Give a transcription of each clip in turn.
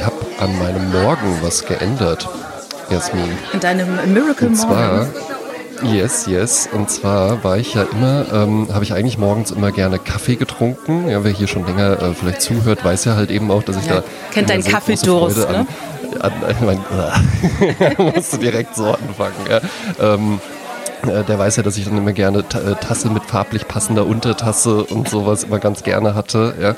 ich habe an meinem Morgen was geändert, Jasmin. In deinem Miracle Und zwar, yes, yes. Und zwar war ich ja immer, ähm, habe ich eigentlich morgens immer gerne Kaffee getrunken. Ja, wer hier schon länger äh, vielleicht zuhört, weiß ja halt eben auch, dass ich Ja, da kennt deinen Kaffeedurst, große Freude ne? An, an, an, du direkt so anfangen. Ja. Ähm, äh, der weiß ja, dass ich dann immer gerne äh, Tasse mit farblich passender Untertasse und sowas immer ganz gerne hatte. Ja.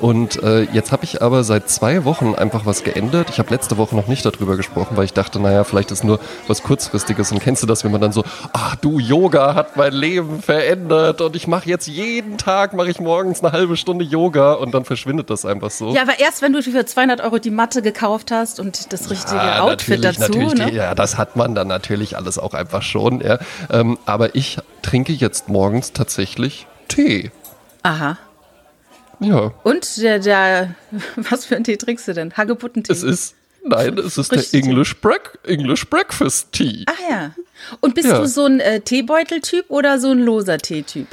Und äh, jetzt habe ich aber seit zwei Wochen einfach was geändert. Ich habe letzte Woche noch nicht darüber gesprochen, weil ich dachte, naja, vielleicht ist nur was kurzfristiges. Und kennst du das, wenn man dann so, ach du, Yoga hat mein Leben verändert und ich mache jetzt jeden Tag, mache ich morgens eine halbe Stunde Yoga und dann verschwindet das einfach so. Ja, aber erst wenn du für 200 Euro die Matte gekauft hast und das richtige Ja, Outfit dazu. natürlich, ne? die- Ja, das hat man dann natürlich alles auch einfach schon. Ja. Ähm, aber ich trinke jetzt morgens tatsächlich Tee. Aha. Ja, Und der, der, was für einen Tee trinkst du denn? Hagebuttentee? es ist, nein, es ist der Richtig. English, Break, English Breakfast Tea. Ach ja. Und bist Ja. du so ein äh, Teebeuteltyp oder so ein loser Teetyp?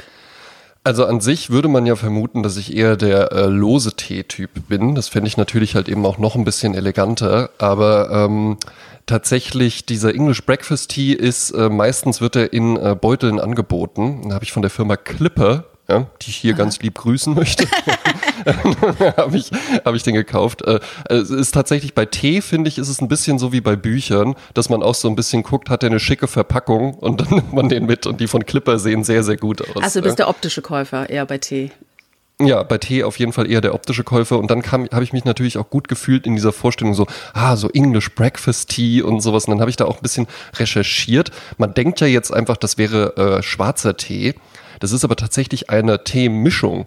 Also an sich würde man ja vermuten, dass ich eher der äh, lose Tee-Typ bin. Das fände ich natürlich halt eben auch noch ein bisschen eleganter. Aber ähm, tatsächlich dieser English Breakfast Tea ist, äh, meistens wird er in äh, Beuteln angeboten. Den habe ich von der Firma Clipper, ja, die ich hier ganz lieb grüßen möchte. habe ich, hab ich den gekauft. Äh, es ist tatsächlich bei Tee, finde ich, ist es ein bisschen so wie bei Büchern, dass man auch so ein bisschen guckt, hat der eine schicke Verpackung und dann nimmt man den mit und die von Clipper sehen sehr, sehr gut aus. Also du ja. bist der optische Käufer eher bei Tee. Ja, bei Tee auf jeden Fall eher der optische Käufer und dann kam, habe ich mich natürlich auch gut gefühlt in dieser Vorstellung so, ah, so English Breakfast Tea und sowas. Und dann habe ich da auch ein bisschen recherchiert. Man denkt ja jetzt einfach, das wäre äh, schwarzer Tee. Das ist aber tatsächlich eine Teemischung.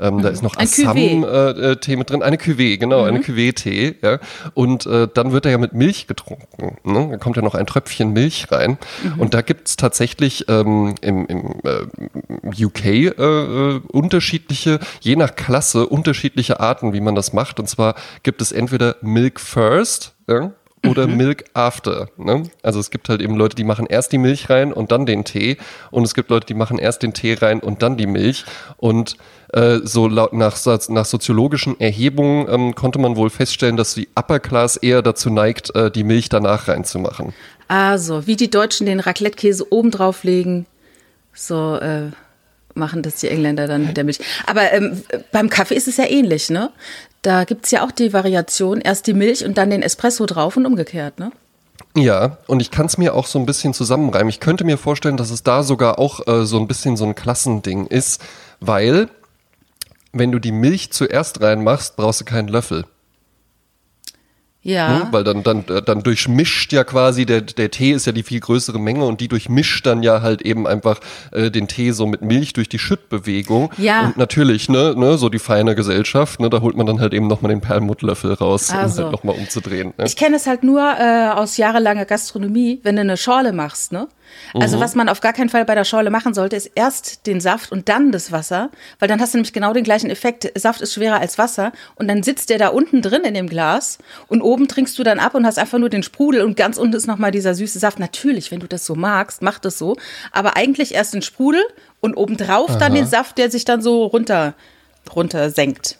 Ähm, Da ist noch Ein. Assam-Tee mit drin, eine Cuvée, genau, eine Cuvée-Tee. Ja. Und äh, dann wird er ja mit Milch getrunken. Ne? Da kommt ja noch ein Tröpfchen Milch rein. Und da gibt's tatsächlich ähm, im, im äh, UK äh, äh, unterschiedliche, je nach Klasse, unterschiedliche Arten, wie man das macht. Und zwar gibt es entweder Milk First ja, oder Milk After. Ne? Also es gibt halt eben Leute, die machen erst die Milch rein und dann den Tee. Und es gibt Leute, die machen erst den Tee rein und dann die Milch. Und äh, so laut nach, nach soziologischen Erhebungen ähm, konnte man wohl feststellen, dass die Upper Class eher dazu neigt, äh, die Milch danach reinzumachen. Also, wie die Deutschen den Raclette-Käse oben drauf legen, so äh, machen das die Engländer dann mit der Milch. Aber ähm, beim Kaffee ist es ja ähnlich, ne? Da gibt's ja auch die Variation, erst die Milch und dann den Espresso drauf und umgekehrt, ne? Ja, und ich kann es mir auch so ein bisschen zusammenreimen. Ich könnte mir vorstellen, dass es da sogar auch äh, so ein bisschen so ein Klassending ist, weil wenn du die Milch zuerst reinmachst, brauchst du keinen Löffel. Ja. Ne? Weil dann, dann, dann durchmischt ja quasi, der, der Tee ist ja die viel größere Menge und die durchmischt dann ja halt eben einfach äh, den Tee so mit Milch durch die Schüttbewegung. Ja. Und natürlich, ne, ne, so die feine Gesellschaft, ne, da holt man dann halt eben nochmal den Perlmuttlöffel raus, Also. um halt nochmal umzudrehen. Ne? Ich kenne es halt nur äh, aus jahrelanger Gastronomie, wenn du eine Schorle machst, ne? Also Mhm. was man auf gar keinen Fall bei der Schorle machen sollte, ist erst den Saft und dann das Wasser, weil dann hast du nämlich genau den gleichen Effekt. Saft ist schwerer als Wasser und dann sitzt der da unten drin in dem Glas und oben trinkst du dann ab und hast einfach nur den Sprudel und ganz unten ist nochmal dieser süße Saft. Natürlich, wenn du das so magst, mach das so, aber eigentlich erst den Sprudel und obendrauf dann den Saft, der sich dann so runter runter senkt.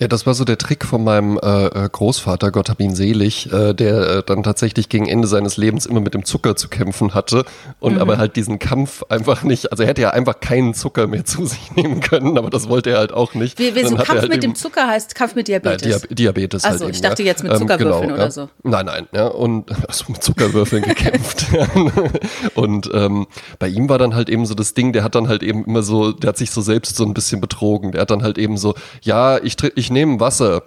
Ja, das war so der Trick von meinem äh, äh, Großvater, Gott hab ihn selig, äh, der äh, dann tatsächlich gegen Ende seines Lebens immer mit dem Zucker zu kämpfen hatte und Mhm. aber halt diesen Kampf einfach nicht, also er hätte ja einfach keinen Zucker mehr zu sich nehmen können, aber das wollte er halt auch nicht. Wie, wie so Kampf halt mit dem Zucker heißt Kampf mit Diabetes. Diab Diabetes Ach halt eben. ich dachte ja. jetzt mit Zuckerwürfeln oder ja. so. Nein, nein, ja, und also mit Zuckerwürfeln gekämpft. ja. Und ähm, bei ihm war dann halt eben so das Ding, der hat dann halt eben immer so, der hat sich so selbst so ein bisschen betrogen. Der hat dann halt eben so, ja, ich, tr- ich nehme Wasser,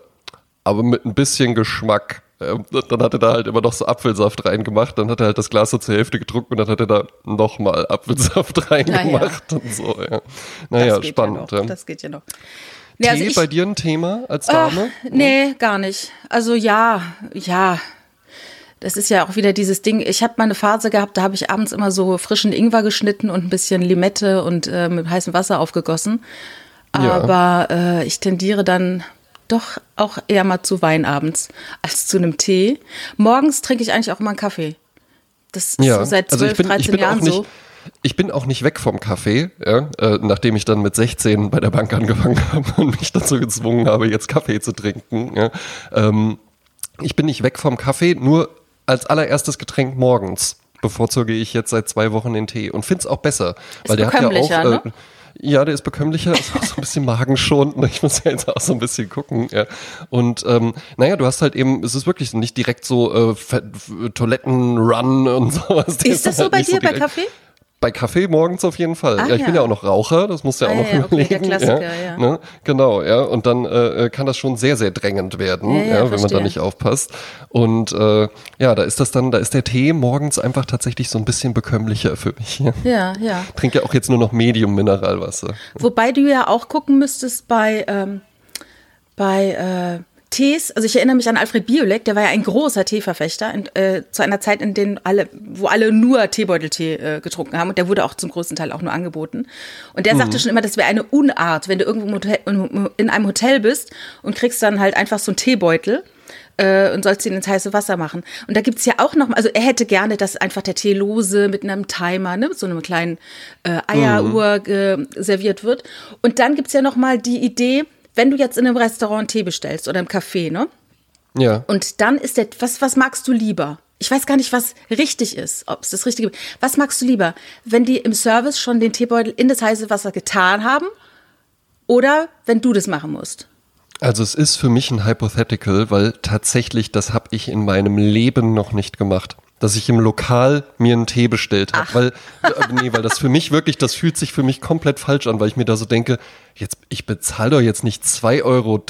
aber mit ein bisschen Geschmack. Ähm, Dann hat er da halt immer noch so Apfelsaft reingemacht, dann hat er halt das Glas so zur Hälfte getrunken und dann hat er da nochmal Apfelsaft reingemacht und so, ja. Naja, spannend. Ja. Das geht ja noch. Nee, Tee also ich- bei dir ein Thema als Dame? Nee, gar nicht. Also ja, ja. Das ist ja auch wieder dieses Ding. Ich habe mal eine Phase gehabt, da habe ich abends immer so frischen Ingwer geschnitten und ein bisschen Limette und äh, mit heißem Wasser aufgegossen. Ja. Aber äh, ich tendiere dann doch auch eher mal zu Wein abends als zu einem Tee. Morgens trinke ich eigentlich auch immer einen Kaffee. Das ist so seit 12, 13 Jahren auch nicht, so. Ich bin auch nicht weg vom Kaffee, ja, äh, nachdem ich dann mit 16 bei der Bank angefangen habe und mich dazu gezwungen habe, jetzt Kaffee zu trinken. Ja. Ähm, ich bin nicht weg vom Kaffee, nur als allererstes Getränk morgens bevorzuge ich jetzt seit zwei Wochen den Tee und finde es auch besser. Ist weil der hat ja auch. Ne? Äh, ja, der ist bekömmlicher, ist auch so ein bisschen magenschonend. Ne? Ich muss ja jetzt auch so ein bisschen gucken. Ja. Und ähm, naja, du hast halt eben, es ist wirklich nicht direkt so äh, Toiletten-Run und sowas. Ist das so halt bei dir so bei Kaffee? Bei Kaffee morgens auf jeden Fall. Ach, ja, ich ja. bin ja auch noch Raucher, das muss ja ah, auch noch ja, überlegen. Okay, der Klassiker, ja. ja. Ne? Genau, ja. Und dann äh, kann das schon sehr, sehr drängend werden, ja, wenn man da nicht aufpasst. Und äh, ja, da ist das dann, da ist der Tee morgens einfach tatsächlich so ein bisschen bekömmlicher für mich. Ja, ja. Trinke ja auch jetzt nur noch Medium Mineralwasser. Wobei du ja auch gucken müsstest bei, ähm, bei äh, Tees, also ich erinnere mich an Alfred Biolek, der war ja ein großer Teeverfechter in, äh, zu einer Zeit, in denen alle, wo alle nur Teebeuteltee äh, getrunken haben und der wurde auch zum größten Teil auch nur angeboten. Und der mhm. sagte schon immer, das wäre eine Unart, wenn du irgendwo in einem Hotel bist und kriegst dann halt einfach so einen Teebeutel äh, und sollst ihn ins heiße Wasser machen. Und da gibt es ja auch noch, also er hätte gerne, dass einfach der Tee lose mit einem Timer, ne, mit so einem kleinen äh, Eieruhr mhm. serviert wird. Und dann gibt es ja noch mal die Idee, wenn du jetzt in einem Restaurant Tee bestellst oder im Café, ne? Ja. Und dann ist der, was, was magst du lieber? Ich weiß gar nicht, was richtig ist, ob es das Richtige ist. Was magst du lieber? Wenn die im Service schon den Teebeutel in das heiße Wasser getan haben oder wenn du das machen musst? Also es ist für mich ein Hypothetical, weil tatsächlich das habe ich in meinem Leben noch nicht gemacht dass ich im Lokal mir einen Tee bestellt habe, weil äh, nee, weil das für mich wirklich, das fühlt sich für mich komplett falsch an, weil ich mir da so denke, jetzt ich bezahle doch jetzt nicht 2,30 Euro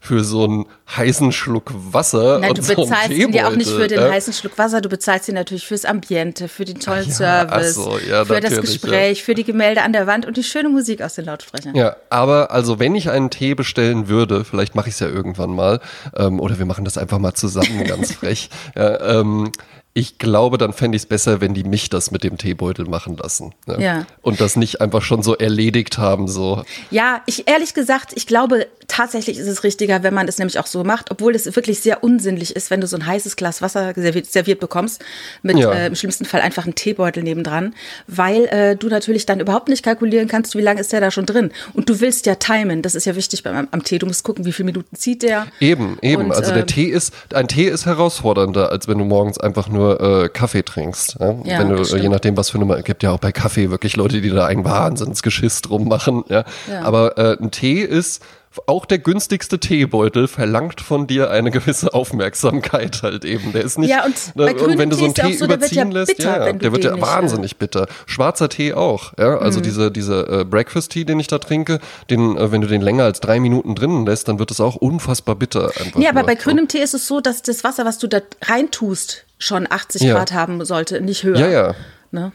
für so einen heißen Schluck Wasser. Nein, du so bezahlst ihn ja auch nicht für den äh? heißen Schluck Wasser, du bezahlst ihn natürlich fürs Ambiente, für den tollen ja, Service, so, ja, für das Gespräch, ja. für die Gemälde an der Wand und die schöne Musik aus den Lautsprechern. Ja, aber also wenn ich einen Tee bestellen würde, vielleicht mache ich es ja irgendwann mal, ähm, oder wir machen das einfach mal zusammen, ganz frech. Ja, ähm, ich glaube, dann fände ich es besser, wenn die mich das mit dem Teebeutel machen lassen. Ne? Ja. Und das nicht einfach schon so erledigt haben. So. Ja, ich ehrlich gesagt, ich glaube, tatsächlich ist es richtiger, wenn man es nämlich auch so macht, obwohl es wirklich sehr unsinnlich ist, wenn du so ein heißes Glas Wasser serviert, serviert bekommst, mit ja. äh, im schlimmsten Fall einfach einen Teebeutel nebendran, weil äh, du natürlich dann überhaupt nicht kalkulieren kannst, wie lange ist der da schon drin. Und du willst ja timen, das ist ja wichtig beim, am Tee. Du musst gucken, wie viele Minuten zieht der. Eben, eben. Und, also der ähm, Tee ist, ein Tee ist herausfordernder, als wenn du morgens einfach nur äh, Kaffee trinkst. Ja? ja Wenn du, je nachdem, was für eine, gibt ja auch bei Kaffee wirklich Leute, die da ein Wahnsinnsgeschiss drum machen. Ja? ja. Aber äh, ein Tee ist auch der günstigste Teebeutel verlangt von dir eine gewisse Aufmerksamkeit halt eben. Der ist nicht. Ja, und, ne, und wenn du so einen Tee so, überziehen lässt, bitter, ja, der wird ja wahnsinnig nicht, bitter. Schwarzer Tee auch, ja. Also mhm. diese, diese äh, Breakfast Tea, den ich da trinke, den, äh, wenn du den länger als drei Minuten drinnen lässt, dann wird es auch unfassbar bitter. Einfach ja, aber bei grünem Tee ist es so, dass das Wasser, was du da reintust, schon 80 ja. Grad haben sollte, nicht höher. Ja, ja. Ne?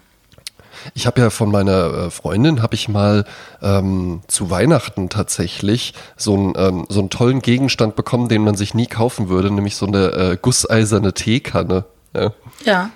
Ich habe ja von meiner äh, Freundin, habe ich mal ähm, zu Weihnachten tatsächlich so, ein, ähm, so einen tollen Gegenstand bekommen, den man sich nie kaufen würde, nämlich so eine äh, gusseiserne Teekanne. Ja. ja.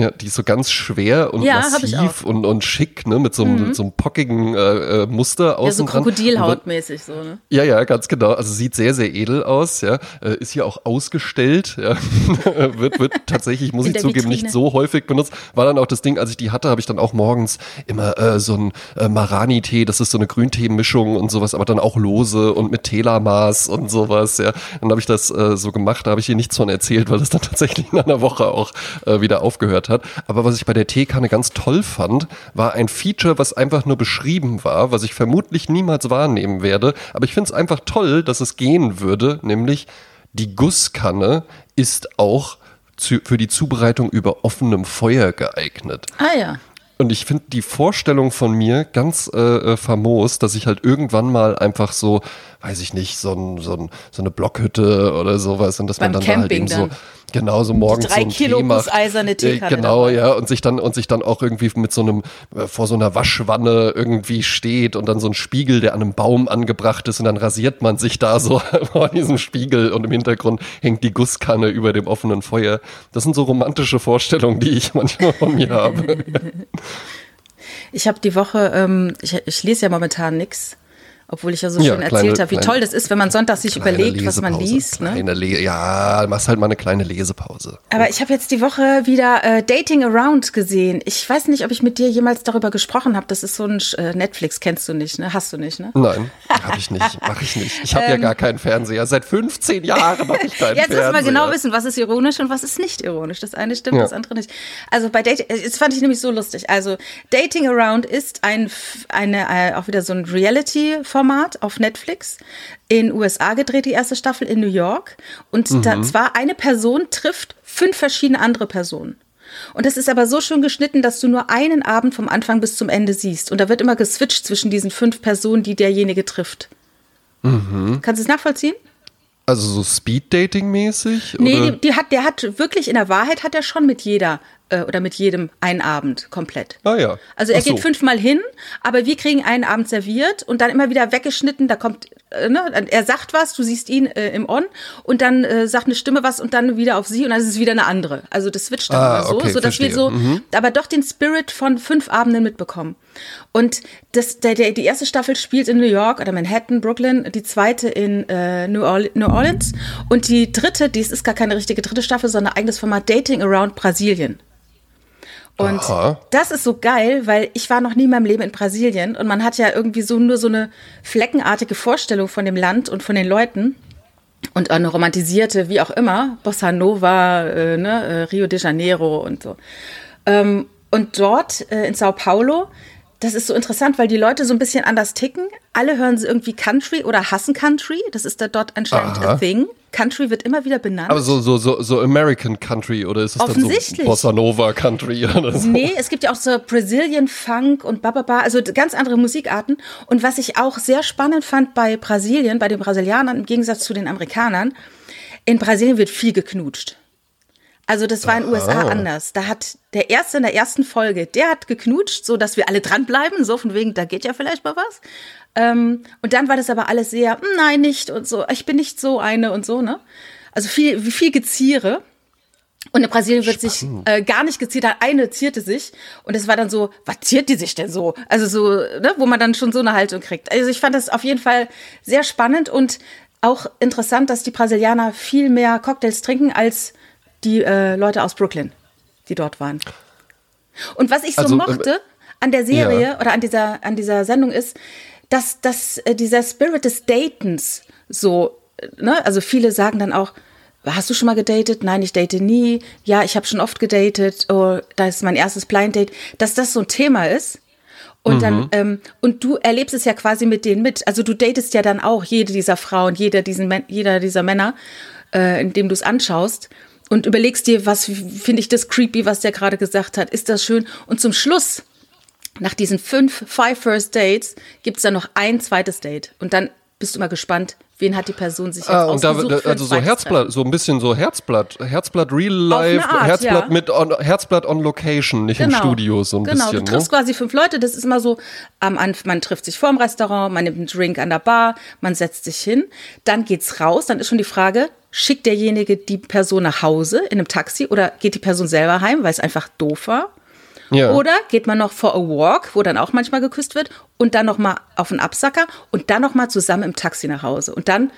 Ja, die ist so ganz schwer und ja, massiv und, und schick, ne, mit so, einem, mhm. mit so einem pockigen äh, äh Muster außen Ja, so Krokodilhautmäßig so, ne? Ja, ja, ganz genau. Also sieht sehr, sehr edel aus, ja. Äh, ist hier auch ausgestellt, ja. wird, wird tatsächlich, muss ich zugeben, Vitrine. nicht so häufig benutzt. War dann auch das Ding, als ich die hatte, habe ich dann auch morgens immer äh, so ein äh, Marani-Tee, das ist so eine Grüntee-Mischung und sowas, aber dann auch lose und mit Telamaß und sowas, ja. Dann habe ich das äh, so gemacht, da habe ich ihr nichts von erzählt, weil das dann tatsächlich in einer Woche auch äh, wieder aufgehört hat. Aber was ich bei der Teekanne ganz toll fand, war ein Feature, was einfach nur beschrieben war, was ich vermutlich niemals wahrnehmen werde. Aber ich finde es einfach toll, dass es gehen würde, nämlich die Gusskanne ist auch zu, für die Zubereitung über offenem Feuer geeignet. Ah ja. Und ich finde die Vorstellung von mir ganz äh, äh, famos, dass ich halt irgendwann mal einfach so, weiß ich nicht, so, ein, so, ein, so eine Blockhütte oder sowas und dass Beim man dann Camping da halt eben so Genau, so morgens drei so Kilo Tee macht. eiserne Teekanne. Äh, genau, dabei. ja, und sich dann und sich dann auch irgendwie mit so einem äh, vor so einer Waschwanne irgendwie steht und dann so ein Spiegel, der an einem Baum angebracht ist und dann rasiert man sich da so vor diesem Spiegel und im Hintergrund hängt die Gusskanne über dem offenen Feuer. Das sind so romantische Vorstellungen, die ich manchmal von mir habe. Ich habe die Woche, ähm, ich, ich lese ja momentan nichts Obwohl ich ja so schön ja, erzählt habe, wie toll das ist, wenn man Sonntag sich überlegt, was man liest. Ne? Le ja, machst halt mal eine kleine Lesepause. Aber ich habe jetzt die Woche wieder äh, Dating Around gesehen. Ich weiß nicht, ob ich mit dir jemals darüber gesprochen habe. Das ist so ein äh, Netflix, kennst du nicht, ne? Hast du nicht, ne? Nein, habe ich nicht. Mache ich nicht. Ich habe ähm, ja gar keinen Fernseher. Seit 15 Jahren mache ich keinen Jetzt Fernseher. Jetzt muss man genau wissen, was ist ironisch und was ist nicht ironisch. Das eine stimmt, ja. das andere nicht. Also bei Dating, das fand ich nämlich so lustig. Also Dating Around ist ein, eine, äh, auch wieder so ein Reality-Format auf Netflix. In USA gedreht, die erste Staffel in New York. Und mhm. da zwar eine Person trifft fünf verschiedene andere Personen. Und das ist aber so schön geschnitten, dass du nur einen Abend vom Anfang bis zum Ende siehst. Und da wird immer geswitcht zwischen diesen fünf Personen, die derjenige trifft. Mhm. Kannst du es nachvollziehen? Also so Speed-Dating-mäßig? Nee, die, die, hat, der hat wirklich, in der Wahrheit hat er schon mit jeder äh, oder mit jedem einen Abend komplett. Ah ja. Also er so. geht fünfmal hin, aber wir kriegen einen Abend serviert und dann immer wieder weggeschnitten. Da kommt, äh, ne, er sagt was, du siehst ihn äh, im On und dann äh, sagt eine Stimme was und dann wieder auf sie und dann ist es wieder eine andere. Also das switcht dann ah, immer so, okay, so dass wir so, mhm. aber doch den Spirit von fünf Abenden mitbekommen. Und das, der, der, die erste Staffel spielt in New York oder Manhattan, Brooklyn, die zweite in äh, New, Orleans, New Orleans und die dritte, dies ist gar keine richtige dritte Staffel, sondern ein eigenes Format Dating Around Brasilien. Und Aha. das ist so geil, weil ich war noch nie in meinem Leben in Brasilien und man hat ja irgendwie so nur so eine fleckenartige Vorstellung von dem Land und von den Leuten und eine romantisierte, wie auch immer, Bossa Nova, äh, ne, äh, Rio de Janeiro und so. Ähm, und dort äh, in Sao Paulo das ist so interessant, weil die Leute so ein bisschen anders ticken. Alle hören sie irgendwie Country oder hassen Country. Das ist da dort anscheinend Aha. a thing. Country wird immer wieder benannt. Aber so, so, so, so American Country oder ist es dann so Bossa Nova Country oder so? Nee, es gibt ja auch so Brazilian Funk und Bababa, also ganz andere Musikarten. Und was ich auch sehr spannend fand bei Brasilien, bei den Brasilianern im Gegensatz zu den Amerikanern, in Brasilien wird viel geknutscht. Also das war in den USA anders. Da hat der erste in der ersten Folge, der hat geknutscht, so dass wir alle dranbleiben, so von wegen, da geht ja vielleicht mal was. Ähm, und dann war das aber alles sehr, hm, nein, nicht und so, ich bin nicht so eine und so, ne? Also viel, wie viel Geziere. Und in Brasilien wird Spannend. sich äh, gar nicht geziert, eine zierte sich und es war dann so, was ziert die sich denn so? Also so, ne, wo man dann schon so eine Haltung kriegt. Also ich fand das auf jeden Fall sehr spannend und auch interessant, dass die Brasilianer viel mehr Cocktails trinken als die äh, Leute aus Brooklyn, die dort waren. Und was ich so also, äh, mochte an der Serie ja. oder an dieser, an dieser Sendung ist, dass, dass äh, dieser Spirit des Datens so, äh, ne, also viele sagen dann auch, hast du schon mal gedatet? Nein, ich date nie. Ja, ich habe schon oft gedatet. Oh, da ist mein erstes Blind Date. Dass das so ein Thema ist. Und mhm. dann, ähm, und du erlebst es ja quasi mit denen mit. Also du datest ja dann auch jede dieser Frauen, jeder, diesen, jeder dieser Männer, äh, indem du es anschaust und überlegst dir, was finde ich das creepy, was der gerade gesagt hat, ist das schön? Und zum Schluss, nach diesen fünf, five First Dates, gibt es dann noch ein zweites Date. Und dann bist du mal gespannt, wen hat die Person sich jetzt ah, und ausgesucht da, also so Herzblatt, so ein bisschen so Herzblatt, Herzblatt Real Life, Art, Herzblatt ja. mit on, Herzblatt on Location, nicht genau. im Studio so ein genau. bisschen. Genau, du triffst ne? quasi fünf Leute, das ist immer so, ähm, man trifft sich vor dem Restaurant, man nimmt einen Drink an der Bar, man setzt sich hin, dann geht's raus, dann ist schon die Frage, schickt derjenige die Person nach Hause in einem Taxi oder geht die Person selber heim, weil es einfach doof war? Ja. Oder geht man noch for a walk, wo dann auch manchmal geküsst wird, und dann noch mal auf einen Absacker und dann noch mal zusammen im Taxi nach Hause. Und dann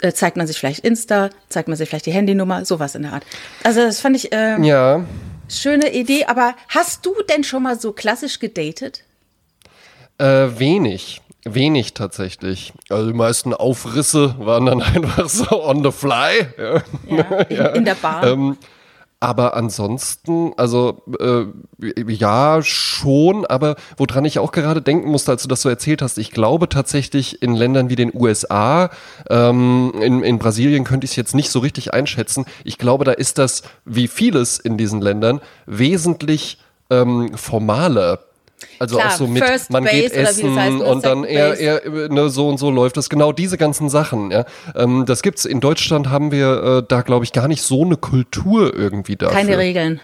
äh, zeigt man sich vielleicht Insta, zeigt man sich vielleicht die Handynummer, sowas in der Art. Also das fand ich äh, ja. schöne Idee. Aber hast du denn schon mal so klassisch gedatet? Äh, wenig. Wenig tatsächlich. Also die meisten Aufrisse waren dann einfach so on the fly. Ja, ja, in, ja. in, der Bar. Ähm, aber ansonsten, also äh, ja, schon, aber woran ich auch gerade denken musste, als du das so erzählt hast, ich glaube tatsächlich in Ländern wie den USA, ähm, in, in Brasilien könnte ich es jetzt nicht so richtig einschätzen. Ich glaube, da ist das, wie vieles in diesen Ländern, wesentlich ähm, formaler also Klar, auch so mit, First man Base geht essen heißt, ne, und dann eher, eher ne, so und so läuft das. Genau diese ganzen Sachen. Ja. Ähm, das gibt's in Deutschland haben wir äh, da glaube ich gar nicht so eine Kultur irgendwie dafür. Keine Regeln.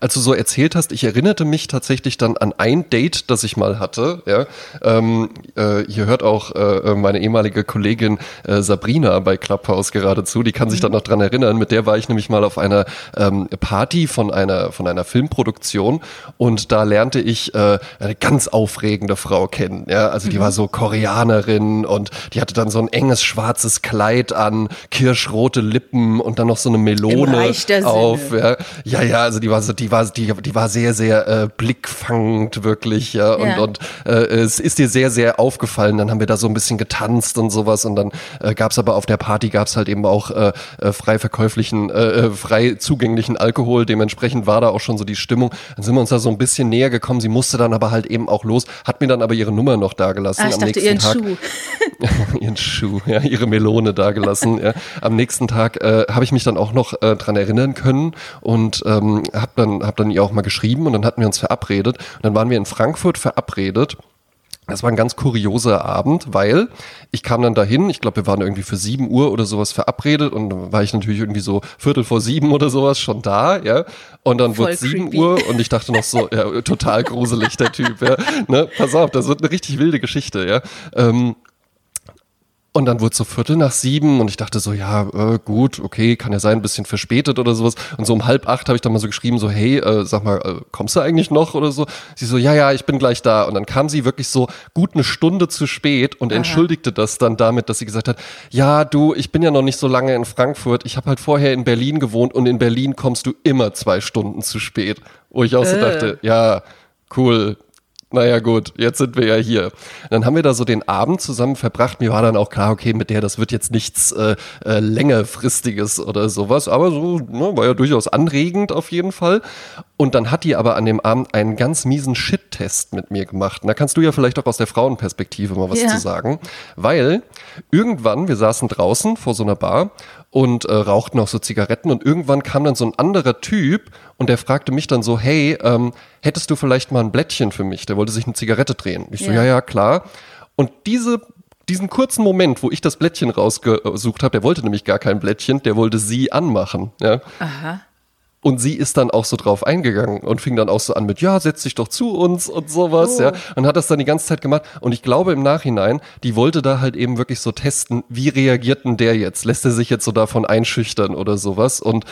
Als du so erzählt hast, ich erinnerte mich tatsächlich dann an ein Date, das ich mal hatte. Ja, ähm, äh, hier hört auch äh, meine ehemalige Kollegin äh, Sabrina bei Clubhouse geradezu. Die kann sich dann noch dran erinnern. Mit der war ich nämlich mal auf einer ähm, Party von einer von einer Filmproduktion und da lernte ich äh, eine ganz aufregende Frau kennen. Ja, also die mhm. war so Koreanerin und die hatte dann so ein enges schwarzes Kleid an, kirschrote Lippen und dann noch so eine Melone auf. Ja. ja, ja, also die war so, die war, die, die war sehr, sehr äh, blickfangend wirklich, ja. Und, ja. und äh, es ist dir sehr, sehr aufgefallen. Dann haben wir da so ein bisschen getanzt und sowas. Und dann äh, gab es aber auf der Party gab es halt eben auch äh, äh, frei verkäuflichen, äh, äh, frei zugänglichen Alkohol. Dementsprechend war da auch schon so die Stimmung. Dann sind wir uns da so ein bisschen näher gekommen. Sie musste dann aber halt eben auch los, hat mir dann aber ihre Nummer noch dagelassen ah, ich am dachte, nächsten ihren Tag. Schuh. ihren Schuh, ja, ihre Melone dagelassen. ja. Am nächsten Tag äh, habe ich mich dann auch noch äh, dran erinnern können und ähm, habe dann, hab dann ihr auch mal geschrieben und dann hatten wir uns verabredet. Und dann waren wir in Frankfurt verabredet. Das war ein ganz kurioser Abend, weil ich kam dann dahin, ich glaube, wir waren irgendwie für sieben Uhr oder sowas verabredet und dann war ich natürlich irgendwie so Viertel vor sieben oder sowas schon da, ja. Und dann wurde sieben Uhr und ich dachte noch so, ja, total gruselig, der Typ, ja. Ne? Pass auf, das wird eine richtig wilde Geschichte, ja. Ähm, und dann wurde es so Viertel nach sieben und ich dachte so, ja, äh, gut, okay, kann ja sein, ein bisschen verspätet oder sowas. Und so um halb acht habe ich dann mal so geschrieben, so, hey, äh, sag mal, äh, kommst du eigentlich noch oder so? Sie so, ja, ja, ich bin gleich da. Und dann kam sie wirklich so gut eine Stunde zu spät und Aha. entschuldigte das dann damit, dass sie gesagt hat, ja, du, ich bin ja noch nicht so lange in Frankfurt. Ich habe halt vorher in Berlin gewohnt und in Berlin kommst du immer zwei Stunden zu spät. Wo ich auch so äh. dachte, ja, cool, naja gut, jetzt sind wir ja hier. Dann haben wir da so den Abend zusammen verbracht. Mir war dann auch klar, okay, mit der, das wird jetzt nichts äh, äh, längerfristiges oder sowas, aber so ne, war ja durchaus anregend auf jeden Fall. Und dann hat die aber an dem Abend einen ganz miesen Shit-Test mit mir gemacht. Und da kannst du ja vielleicht auch aus der Frauenperspektive mal was ja. zu sagen. Weil irgendwann, wir saßen draußen vor so einer Bar und äh, rauchten auch so Zigaretten und irgendwann kam dann so ein anderer Typ und der fragte mich dann so, hey, ähm, hättest du vielleicht mal ein Blättchen für mich? Der wollte sich eine Zigarette drehen. Ich so, ja, ja, ja klar. Und diese diesen kurzen Moment, wo ich das Blättchen rausgesucht habe, der wollte nämlich gar kein Blättchen, der wollte sie anmachen. Ja. Aha. Und sie ist dann auch so drauf eingegangen und fing dann auch so an mit, ja, setz dich doch zu uns und sowas, oh. ja. Und hat das dann die ganze Zeit gemacht. Und ich glaube im Nachhinein, die wollte da halt eben wirklich so testen, wie reagiert denn der jetzt? Lässt er sich jetzt so davon einschüchtern oder sowas? Und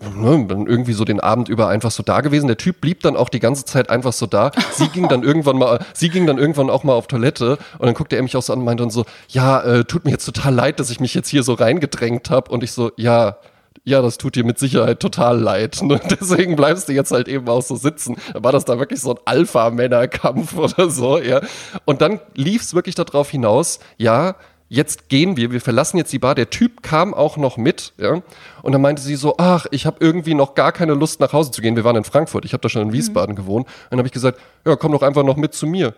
ne, dann irgendwie so den Abend über einfach so da gewesen. Der Typ blieb dann auch die ganze Zeit einfach so da. Sie ging dann irgendwann mal, sie ging dann irgendwann auch mal auf Toilette und dann guckte er mich auch so an und meinte dann so, ja, äh, tut mir jetzt total leid, dass ich mich jetzt hier so reingedrängt habe. Und ich so, ja, ja, das tut dir mit Sicherheit total leid. Ne? Deswegen bleibst du jetzt halt eben auch so sitzen. War das da wirklich so ein Alpha-Männerkampf oder so, ja. Und dann lief es wirklich darauf hinaus, ja, jetzt gehen wir, wir verlassen jetzt die Bar. Der Typ kam auch noch mit, ja. Und dann meinte sie so, ach, ich habe irgendwie noch gar keine Lust nach Hause zu gehen. Wir waren in Frankfurt, ich habe da schon in Wiesbaden mhm. gewohnt. Und dann habe ich gesagt, ja, komm doch einfach noch mit zu mir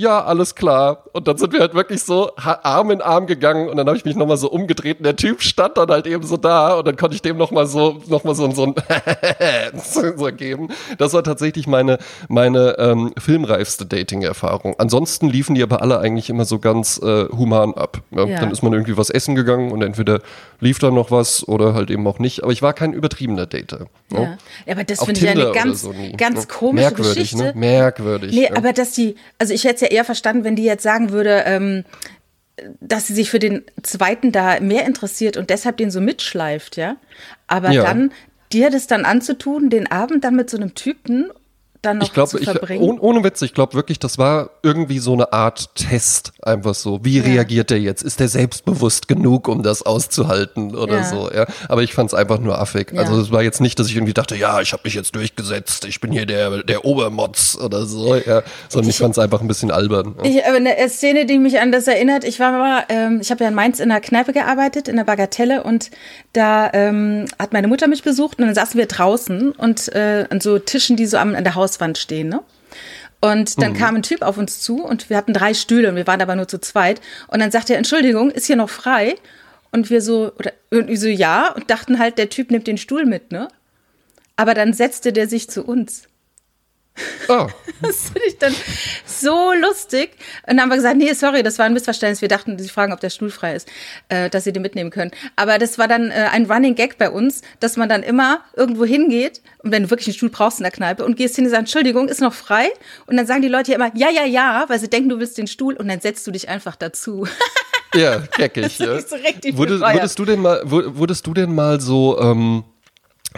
ja, alles klar. Und dann sind wir halt wirklich so Arm in Arm gegangen und dann habe ich mich nochmal so umgedreht und der Typ stand dann halt eben so da und dann konnte ich dem nochmal so, noch mal so, so ein so geben. Das war tatsächlich meine, meine ähm, filmreifste Dating-Erfahrung. Ansonsten liefen die aber alle eigentlich immer so ganz äh, human ab. Ja? Ja. Dann ist man irgendwie was essen gegangen und entweder lief da noch was oder halt eben auch nicht. Aber ich war kein übertriebener Dater. Ja, ja aber das finde ich eine ganz, so ganz komische Merkwürdig, ne? Geschichte. Ne? Merkwürdig. Nee, aber dass die, also ich hätte es ja eher verstanden, wenn die jetzt sagen würde, ähm, dass sie sich für den zweiten da mehr interessiert und deshalb den so mitschleift, ja. Aber ja. dann dir das dann anzutun, den Abend dann mit so einem Typen dann noch ich glaub, zu verbringen? Ich, ohne Witz, ich glaube wirklich, das war irgendwie so eine Art Test, einfach so. Wie ja. reagiert der jetzt? Ist der selbstbewusst genug, um das auszuhalten oder ja. so? Ja. Aber ich fand es einfach nur affig. Ja. Also es war jetzt nicht, dass ich irgendwie dachte, ja, ich habe mich jetzt durchgesetzt, ich bin hier der, der Obermotz oder so, ja. Sondern ich, ich fand es einfach ein bisschen albern. Ich, eine Szene, die mich an das erinnert, ich war mal, ähm, ich habe ja in Mainz in einer Kneipe gearbeitet, in der Bagatelle und da ähm, hat meine Mutter mich besucht und dann saßen wir draußen und äh, an so Tischen, die so am, an der Haus Hauswand stehen, ne? Und dann mhm. kam ein Typ auf uns zu und wir hatten drei Stühle und wir waren aber nur zu zweit. Und dann sagte er, Entschuldigung, ist hier noch frei? Und wir so, oder irgendwie so, ja, und dachten halt, der Typ nimmt den Stuhl mit, ne? Aber dann setzte der sich zu uns. Oh. Das finde ich dann so lustig. Und dann haben wir gesagt, nee, sorry, das war ein Missverständnis. Wir dachten, sie fragen, ob der Stuhl frei ist, äh, dass sie den mitnehmen können. Aber das war dann äh, ein Running Gag bei uns, dass man dann immer irgendwo hingeht und wenn du wirklich einen Stuhl brauchst in der Kneipe und gehst hin und sagst, Entschuldigung, ist noch frei? Und dann sagen die Leute ja immer, ja, ja, ja, weil sie denken, du willst den Stuhl und dann setzt du dich einfach dazu. Ja, keckig. ja. so richtig Wurdest, du denn mal, wur- wurdest du denn mal so ähm,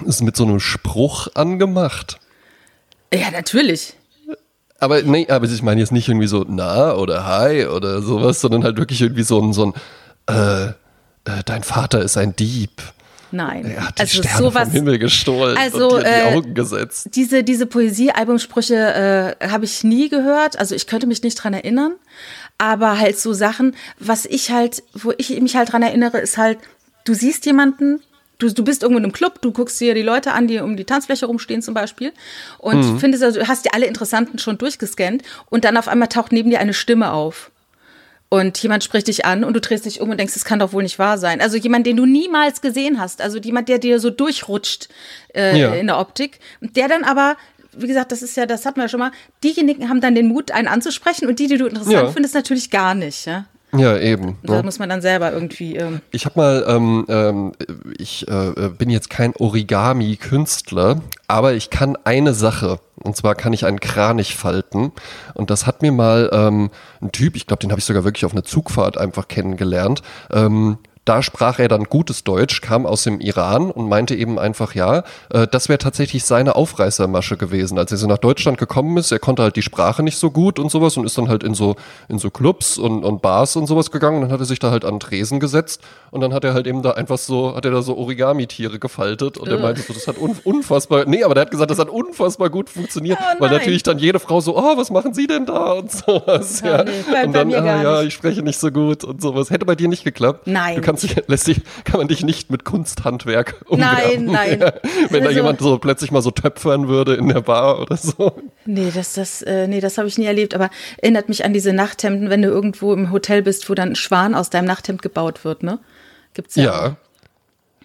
ist mit so einem Spruch angemacht? Ja, natürlich. Aber nee, aber ich meine jetzt nicht irgendwie so na oder hi oder sowas, sondern halt wirklich irgendwie so ein, so ein äh, äh, dein Vater ist ein Dieb. Nein. Er hat die also Sterne sowas. vom Himmel gestohlen Also, und dir in die äh, Augen gesetzt. Diese, diese Poesie-Albumsprüche äh, habe ich nie gehört. Also ich könnte mich nicht dran erinnern. Aber halt so Sachen, was ich halt, wo ich mich halt dran erinnere, ist halt, du siehst jemanden, du, du bist irgendwo in einem Club, du guckst dir die Leute an, die um die Tanzfläche rumstehen zum Beispiel und findest, also, du hast dir alle Interessanten schon durchgescannt und dann auf einmal taucht neben dir eine Stimme auf. Und jemand spricht dich an und du drehst dich um und denkst, das kann doch wohl nicht wahr sein. Also jemand, den du niemals gesehen hast. Also jemand, der dir so durchrutscht äh, Ja. in der Optik. Der dann aber, wie gesagt, das ist ja, das hatten wir schon mal, diejenigen haben dann den Mut, einen anzusprechen und die, die du interessant Ja. findest, natürlich gar nicht. Ja? Ja, eben. Da ne? muss man dann selber irgendwie. Ähm, Ich habe mal, ähm, ähm, ich äh, bin jetzt kein Origami-Künstler, aber ich kann eine Sache. Und zwar kann ich einen Kranich falten. Und das hat mir mal ähm, ein Typ, ich glaube, den habe ich sogar wirklich auf einer Zugfahrt einfach kennengelernt. Da sprach er dann gutes Deutsch, kam aus dem Iran und meinte eben einfach, ja, äh, das wäre tatsächlich seine Aufreißermasche gewesen. Als er so nach Deutschland gekommen ist, er konnte halt die Sprache nicht so gut und sowas und ist dann halt in so, in so Clubs und, und Bars und sowas gegangen und dann hat er sich da halt an Tresen gesetzt und dann hat er halt eben da einfach so, hat er da so Origami-Tiere gefaltet und er meinte so, das hat un unfassbar, nee, aber der hat gesagt, das hat unfassbar gut funktioniert, Oh weil natürlich dann jede Frau so, oh, was machen Sie denn da und sowas, Ja, ja. nee, bei- und dann, ah, ja, ich spreche nicht so gut und sowas. Hätte bei dir nicht geklappt? Nein. Kannst lässt dich, kann man dich nicht mit Kunsthandwerk Nein, umwerben. nein. Ja. Wenn da Also- jemand so plötzlich mal so töpfern würde in der Bar oder so. nee, das, das, äh, nee, das habe ich nie erlebt. Aber erinnert mich an diese Nachthemden, wenn du irgendwo im Hotel bist, wo dann ein Schwan aus deinem Nachthemd gebaut wird, ne? Gibt's ja. Ja.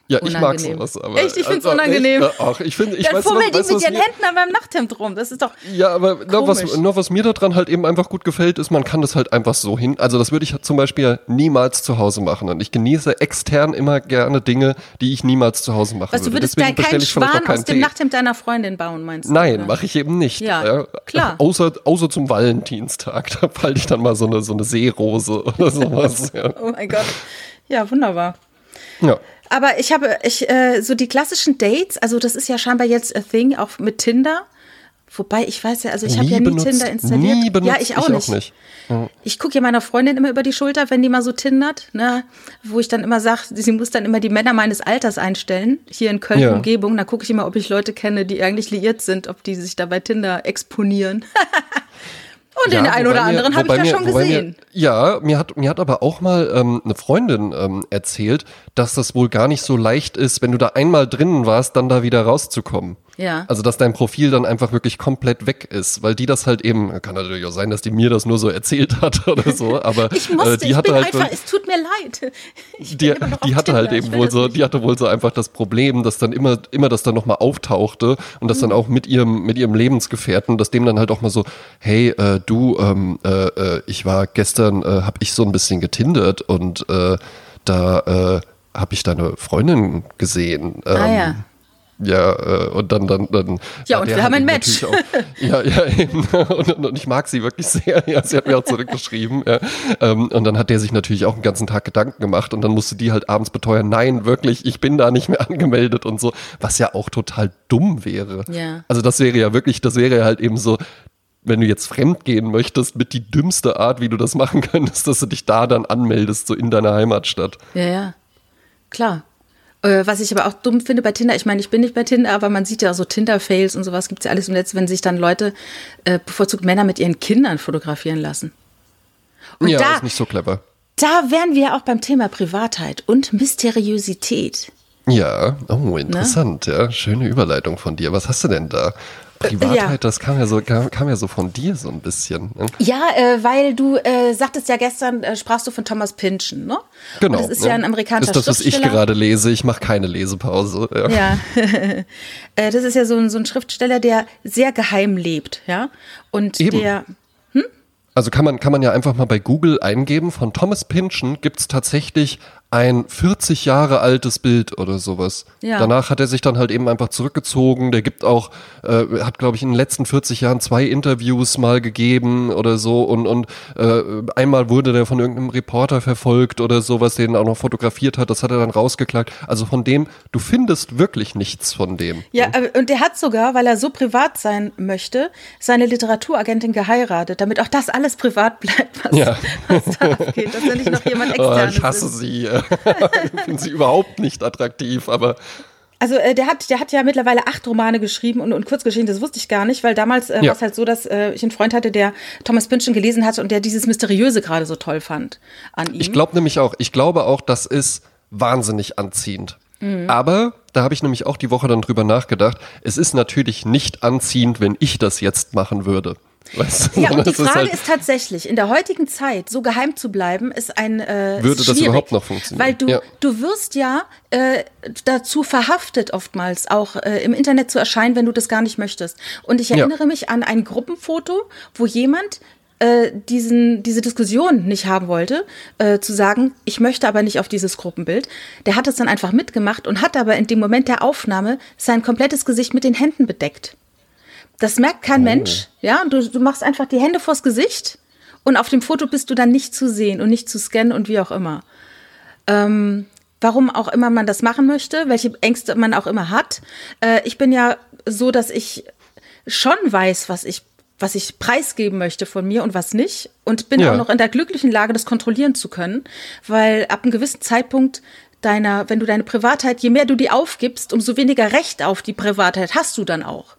Ja, ich mag sowas. Aber Echt? Ich find's also, unangenehm. Echt, ach, ich finde, ich Dann weiß fummeln was, die mit ihren mir, Händen an meinem Nachthemd rum. Das ist doch. Ja, aber nur was, nur was mir daran halt eben einfach gut gefällt, ist, man kann das halt einfach so hin. Also das würde ich zum Beispiel niemals zu Hause machen. Und ich genieße extern immer gerne Dinge, die ich niemals zu Hause machen Was, du würde. würdest Deswegen keinen Schwan keinen aus dem Tee. Nachthemd deiner Freundin bauen, meinst du? Nein, mache ich eben nicht. Ja, klar. Außer, außer zum Valentinstag. Da falte ich dann mal so eine, so eine Seerose oder sowas. ja. Oh mein Gott. Ja, wunderbar. ja. Aber ich habe, ich, äh, so die klassischen Dates, also das ist ja scheinbar jetzt a thing, auch mit Tinder. Wobei, ich weiß ja, also ich habe ja nie benutzt, Tinder installiert. nie benutzt, ja, ich auch ich auch nicht. nicht. Ich gucke ja meiner Freundin immer über die Schulter, wenn die mal so tindert, ne? wo ich dann immer sage, sie muss dann immer die Männer meines Alters einstellen, hier in Köln Ja. Umgebung. Da gucke ich immer, ob ich Leute kenne, die eigentlich liiert sind, ob die sich da bei Tinder exponieren. Und den Ja, einen wobei oder mir- anderen habe ich ja mir- schon gesehen. Mir, ja, mir hat, mir hat aber auch mal ähm, eine Freundin ähm, erzählt, dass das wohl gar nicht so leicht ist, wenn du da einmal drinnen warst, dann da wieder rauszukommen. Ja. Also, dass dein Profil dann einfach wirklich komplett weg ist, weil die das halt eben, kann natürlich auch sein, dass die mir das nur so erzählt hat oder so, aber Ich musste, äh, die ich hatte bin halt einfach, es tut mir leid. Ich die, die hatte halt eben wohl so, die hatte wohl so einfach das Problem, dass dann immer, immer das dann nochmal auftauchte und das dann Mhm. auch mit ihrem, mit ihrem Lebensgefährten, dass dem dann halt auch mal so, hey, äh, du, ähm, äh, äh, ich war gestern, äh, hab ich so ein bisschen getindert und äh, da äh, habe ich deine Freundin gesehen. Ähm, Ah ja. Ja, äh, und dann, dann, dann. Ja, und wir haben ein Match. Auch, ja, ja, eben. Und, und, und ich mag sie wirklich sehr. Ja, sie hat mir auch zurückgeschrieben. Ja. Ähm, und dann hat der sich natürlich auch den ganzen Tag Gedanken gemacht und dann musste die halt abends beteuern, nein, wirklich, ich bin da nicht mehr angemeldet und so, was ja auch total dumm wäre. Ja. Also das wäre ja wirklich, das wäre ja halt eben so, wenn du jetzt fremd gehen möchtest, mit die dümmste Art, wie du das machen könntest, dass du dich da dann anmeldest, so in deiner Heimatstadt. Ja, ja. Klar. Äh, Was ich aber auch dumm finde bei Tinder, ich meine, ich bin nicht bei Tinder, aber man sieht ja auch so Tinder-Fails und sowas gibt es ja alles im Netz, wenn sich dann Leute, äh, bevorzugt Männer mit ihren Kindern fotografieren lassen. Und ja, da, ist nicht so clever. da wären wir auch beim Thema Privatheit und Mysteriosität. Ja, Ne? oh, interessant, ja. Schöne Überleitung von dir. Was hast du denn da? Privatheit, ja. das kam ja, so, kam, kam, ja so von dir so ein bisschen. Ne? Ja, äh, weil du äh, sagtest ja gestern, äh, sprachst du von Thomas Pynchon, ne? Genau. Und das ist ne? ja ein amerikanischer Das ist das, was ich gerade lese. Ich mache keine Lesepause. Ja, ja. Äh, das ist ja so ein, so ein Schriftsteller, der sehr geheim lebt, ja. Und Eben. der also kann man, kann man ja einfach mal bei Google eingeben, von Thomas Pynchon gibt es tatsächlich ein 40 Jahre altes Bild oder sowas. Ja. Danach hat er sich dann halt eben einfach zurückgezogen. Der gibt auch, äh, hat glaube ich in den letzten 40 Jahren zwei Interviews mal gegeben oder so und, und äh, einmal wurde der von irgendeinem Reporter verfolgt oder sowas, den auch noch fotografiert hat. Das hat er dann rausgeklagt. Also von dem, du findest wirklich nichts von dem. Ja, und der hat sogar, weil er so privat sein möchte, seine Literaturagentin geheiratet, damit auch das alles privat bleibt, was, ja. was da abgeht, dass er nicht noch jemand externes oh, Ich hasse ist. sie ich finde sie überhaupt nicht attraktiv, aber. Also äh, der hat, der hat ja mittlerweile acht Romane geschrieben und, und Kurzgeschichten, das wusste ich gar nicht, weil damals äh, ja. war es halt so, dass äh, ich einen Freund hatte, der Thomas Pynchon gelesen hatte und der dieses Mysteriöse gerade so toll fand an ihm. Ich glaube nämlich auch, ich glaube auch, das ist wahnsinnig anziehend. Mhm. Aber da habe ich nämlich auch die Woche dann drüber nachgedacht. Es ist natürlich nicht anziehend, wenn ich das jetzt machen würde. Weißt du? Ja, und die Frage ist, halt ist, tatsächlich, in der heutigen Zeit so geheim zu bleiben, ist ein äh, Würde das überhaupt noch funktionieren? Weil du, ja. du wirst ja äh, dazu verhaftet, oftmals auch äh, im Internet zu erscheinen, wenn du das gar nicht möchtest. Und ich erinnere ja. mich an ein Gruppenfoto, wo jemand äh, diesen, diese Diskussion nicht haben wollte, äh, zu sagen, ich möchte aber nicht auf dieses Gruppenbild. Der hat es dann einfach mitgemacht und hat aber in dem Moment der Aufnahme sein komplettes Gesicht mit den Händen bedeckt. Das merkt kein oh. Mensch. Ja, du, du machst einfach die Hände vors Gesicht und auf dem Foto bist du dann nicht zu sehen und nicht zu scannen und wie auch immer. Ähm, warum auch immer man das machen möchte, welche Ängste man auch immer hat. Äh, ich bin ja so, dass ich schon weiß, was ich was ich preisgeben möchte von mir und was nicht. Und bin ja. auch noch in der glücklichen Lage, das kontrollieren zu können, weil ab einem gewissen Zeitpunkt deiner, wenn du deine Privatheit, je mehr du die aufgibst, umso weniger Recht auf die Privatheit hast du dann auch.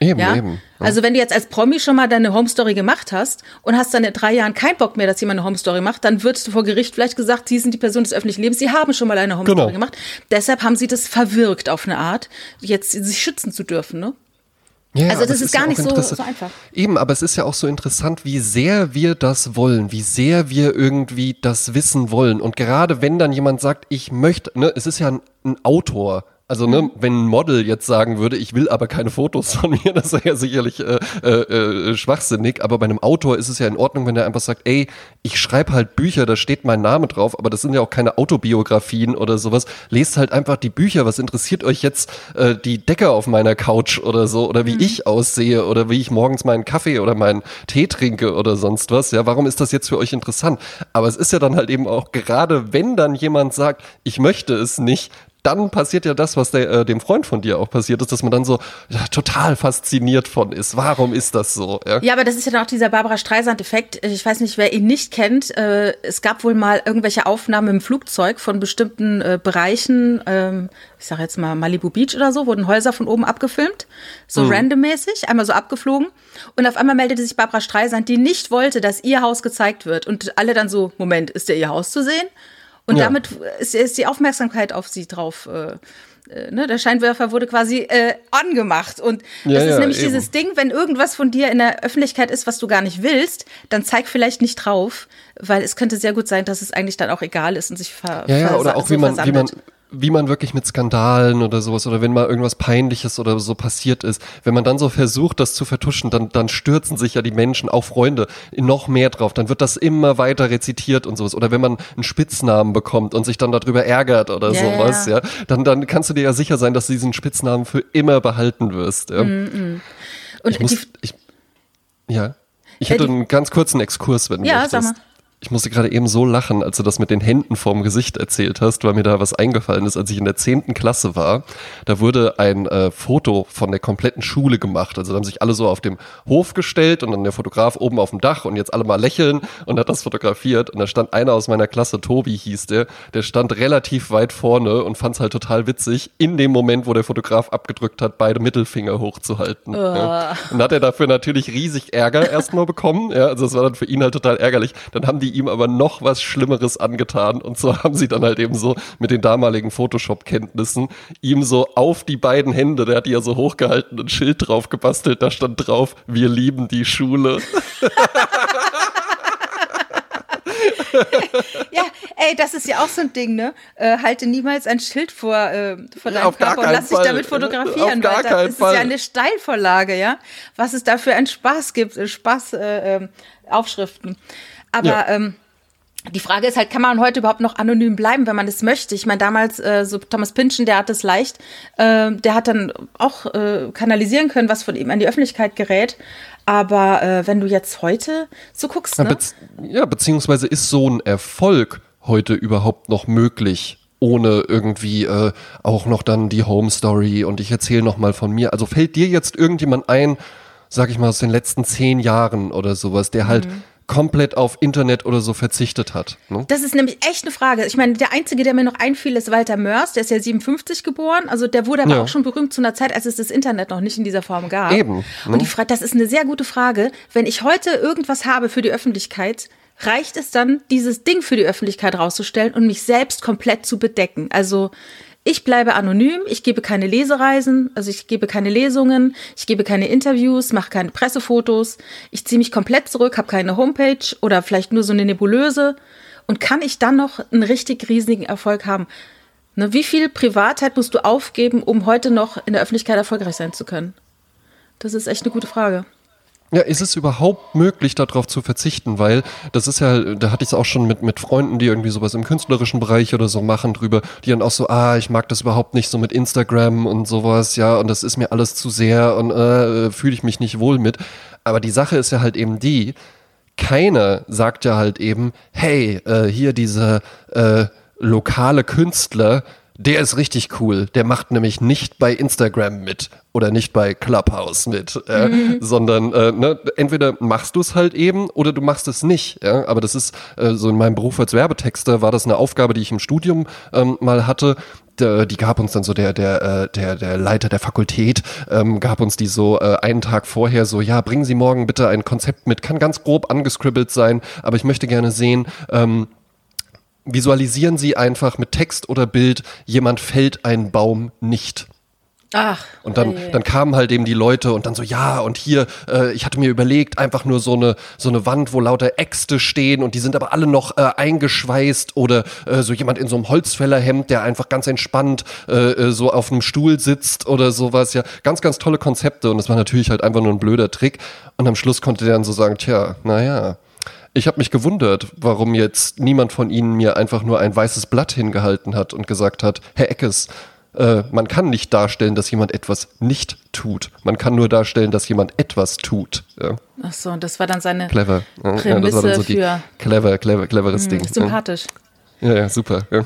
Eben, ja? eben. Ja. Also wenn du jetzt als Promi schon mal deine Homestory gemacht hast und hast dann in drei Jahren keinen Bock mehr, dass jemand eine Homestory macht, dann wird vor Gericht vielleicht gesagt, sie sind die Person des öffentlichen Lebens, sie haben schon mal eine Homestory genau. gemacht. Deshalb haben sie das verwirkt auf eine Art, jetzt sich schützen zu dürfen, ne? Ja, also das ist, gar nicht so, so, einfach. Eben, aber es ist ja auch so interessant, wie sehr wir das wollen, wie sehr wir irgendwie das wissen wollen. Und gerade wenn dann jemand sagt, ich möchte, ne, es ist ja ein, ein Autor, also ne, wenn ein Model jetzt sagen würde, ich will aber keine Fotos von mir, das wäre ja sicherlich äh, äh, äh, schwachsinnig. Aber bei einem Autor ist es ja in Ordnung, wenn er einfach sagt, ey, ich schreibe halt Bücher, da steht mein Name drauf, aber das sind ja auch keine Autobiografien oder sowas. Lest halt einfach die Bücher. Was interessiert euch jetzt äh, die Decke auf meiner Couch oder so oder wie mhm. ich aussehe oder wie ich morgens meinen Kaffee oder meinen Tee trinke oder sonst was? Ja, warum ist das jetzt für euch interessant? Aber es ist ja dann halt eben auch gerade, wenn dann jemand sagt, ich möchte es nicht, dann passiert ja das, was der, äh, dem Freund von dir auch passiert ist, dass man dann so ja, total fasziniert von ist. Warum ist das so? Ja, ja aber das ist ja dann auch dieser Barbara Streisand-Effekt. Ich weiß nicht, wer ihn nicht kennt. Äh, es gab wohl mal irgendwelche Aufnahmen im Flugzeug von bestimmten äh, Bereichen. Ähm, ich sage jetzt mal Malibu Beach oder so, wurden Häuser von oben abgefilmt. So mhm. randommäßig, einmal so abgeflogen. Und auf einmal meldete sich Barbara Streisand, die nicht wollte, dass ihr Haus gezeigt wird. Und alle dann so, Moment, ist ja ihr Haus zu sehen? Und ja. damit ist, ist, die Aufmerksamkeit auf sie drauf. Äh, äh, ne, der Scheinwerfer wurde quasi äh, angemacht. Und das ja, ist ja, nämlich eben. dieses Ding, wenn irgendwas von dir in der Öffentlichkeit ist, was du gar nicht willst, dann zeig vielleicht nicht drauf, weil es könnte sehr gut sein, dass es eigentlich dann auch egal ist und sich ver Ja, ja, oder auch wie man, wie man wie man wirklich mit Skandalen oder sowas oder wenn mal irgendwas Peinliches oder so passiert ist, wenn man dann so versucht, das zu vertuschen, dann, dann stürzen sich ja die Menschen, auch Freunde, noch mehr drauf. Dann wird das immer weiter rezitiert und sowas. Oder wenn man einen Spitznamen bekommt und sich dann darüber ärgert oder yeah, sowas, ja, dann, dann kannst du dir ja sicher sein, dass du diesen Spitznamen für immer behalten wirst. Ja. Mm -mm. Und ich muss, ich, ja. Ich hätte einen ganz kurzen Exkurs, wenn du ja, möchtest. Sag mal. Ich musste gerade eben so lachen, als du das mit den Händen vorm Gesicht erzählt hast, weil mir da was eingefallen ist, als ich in der zehnten Klasse war. Da wurde ein äh, Foto von der kompletten Schule gemacht. Also da haben sich alle so auf dem Hof gestellt und dann der Fotograf oben auf dem Dach und jetzt alle mal lächeln und hat das fotografiert. Und da stand einer aus meiner Klasse, Tobi hieß der, der stand relativ weit vorne und fand es halt total witzig, in dem Moment, wo der Fotograf abgedrückt hat, beide Mittelfinger hochzuhalten. Uh. Ja. Und hat er dafür natürlich riesig Ärger erstmal bekommen. Ja, also das war dann für ihn halt total ärgerlich. Dann haben die die ihm aber noch was Schlimmeres angetan. Und so haben sie dann halt eben so mit den damaligen Photoshop-Kenntnissen ihm so auf die beiden Hände, der hat die ja so hochgehalten, ein Schild drauf gebastelt, da stand drauf, wir lieben die Schule. ja, ey, das ist ja auch so ein Ding, ne? Äh, halte niemals ein Schild vor, äh, vor deinem gar Körper und lass dich damit fotografieren. Auf gar weil da, das Fall. ist ja eine Steilvorlage, ja? Was es da für einen Spaß gibt, äh, Spaß, äh, ähm, Aufschriften. Aber Ja. ähm, die Frage ist halt, kann man heute überhaupt noch anonym bleiben, wenn man das möchte? Ich meine, damals, äh, so Thomas Pynchon, der hat es leicht, äh, der hat dann auch äh, kanalisieren können, was von ihm an die Öffentlichkeit gerät. Aber äh, wenn du jetzt heute so guckst, Ja, ne? bez ja, beziehungsweise ist so ein Erfolg heute überhaupt noch möglich? Ohne irgendwie äh, auch noch dann die Home Story und ich erzähle noch mal von mir. Also fällt dir jetzt irgendjemand ein, sag ich mal aus den letzten zehn Jahren oder sowas, der halt Mhm. Komplett auf Internet oder so verzichtet hat? Ne? Das ist nämlich echt eine Frage. Ich meine, der Einzige, der mir noch einfiel, ist Walter Mörs. Der ist ja 57 geboren. Also der wurde aber Ja. auch schon berühmt zu einer Zeit, als es das Internet noch nicht in dieser Form gab. Eben, ne? Und die Frage, das ist eine sehr gute Frage. Wenn ich heute irgendwas habe für die Öffentlichkeit, reicht es dann, dieses Ding für die Öffentlichkeit rauszustellen und mich selbst komplett zu bedecken? Also ich bleibe anonym, ich gebe keine Lesereisen, also ich gebe keine Lesungen, ich gebe keine Interviews, mache keine Pressefotos, ich ziehe mich komplett zurück, habe keine Homepage oder vielleicht nur so eine Nebulöse. Und kann ich dann noch einen richtig riesigen Erfolg haben? Ne, wie viel Privatheit musst du aufgeben, um heute noch in der Öffentlichkeit erfolgreich sein zu können? Das ist echt eine gute Frage. Ja, ist es überhaupt möglich, darauf zu verzichten? Weil das ist ja, da hatte ich es auch schon mit, mit Freunden, die irgendwie sowas im künstlerischen Bereich oder so machen drüber, die dann auch so, ah, ich mag das überhaupt nicht so mit Instagram und sowas, ja, und das ist mir alles zu sehr und äh, fühle ich mich nicht wohl mit. Aber die Sache ist ja halt eben die, keiner sagt ja halt eben, hey, äh, hier dieser äh, lokale Künstler, der ist richtig cool. Der macht nämlich nicht bei Instagram mit oder nicht bei Clubhouse mit, äh, sondern äh, ne, entweder machst du es halt eben oder du machst es nicht. Ja? Aber das ist äh, so in meinem Beruf als Werbetexter war das eine Aufgabe, die ich im Studium ähm, mal hatte. Der, die gab uns dann so der der äh, der der Leiter der Fakultät ähm, gab uns die so äh, einen Tag vorher so ja bringen Sie morgen bitte ein Konzept mit kann ganz grob angescribbelt sein aber ich möchte gerne sehen ähm, visualisieren Sie einfach mit Text oder Bild jemand fällt einen Baum nicht Ach. und dann, ey. dann kamen halt eben die Leute und dann so, ja, und hier, äh, ich hatte mir überlegt, einfach nur so eine, so eine Wand, wo lauter Äxte stehen und die sind aber alle noch äh, eingeschweißt oder äh, so jemand in so einem Holzfällerhemd, der einfach ganz entspannt äh, äh, so auf einem Stuhl sitzt oder sowas. Ja, ganz, ganz tolle Konzepte und das war natürlich halt einfach nur ein blöder Trick. Und am Schluss konnte der dann so sagen, tja, naja. Ich habe mich gewundert, warum jetzt niemand von Ihnen mir einfach nur ein weißes Blatt hingehalten hat und gesagt hat, Herr Eckes, äh, man kann nicht darstellen, dass jemand etwas nicht tut. Man kann nur darstellen, dass jemand etwas tut. Ja, Ach so, und das war dann seine clever. Ja, das Prämisse war dann so die für- Hm, clever, clever, cleveres Ding. sympathisch. Ja, ja, super. Ja.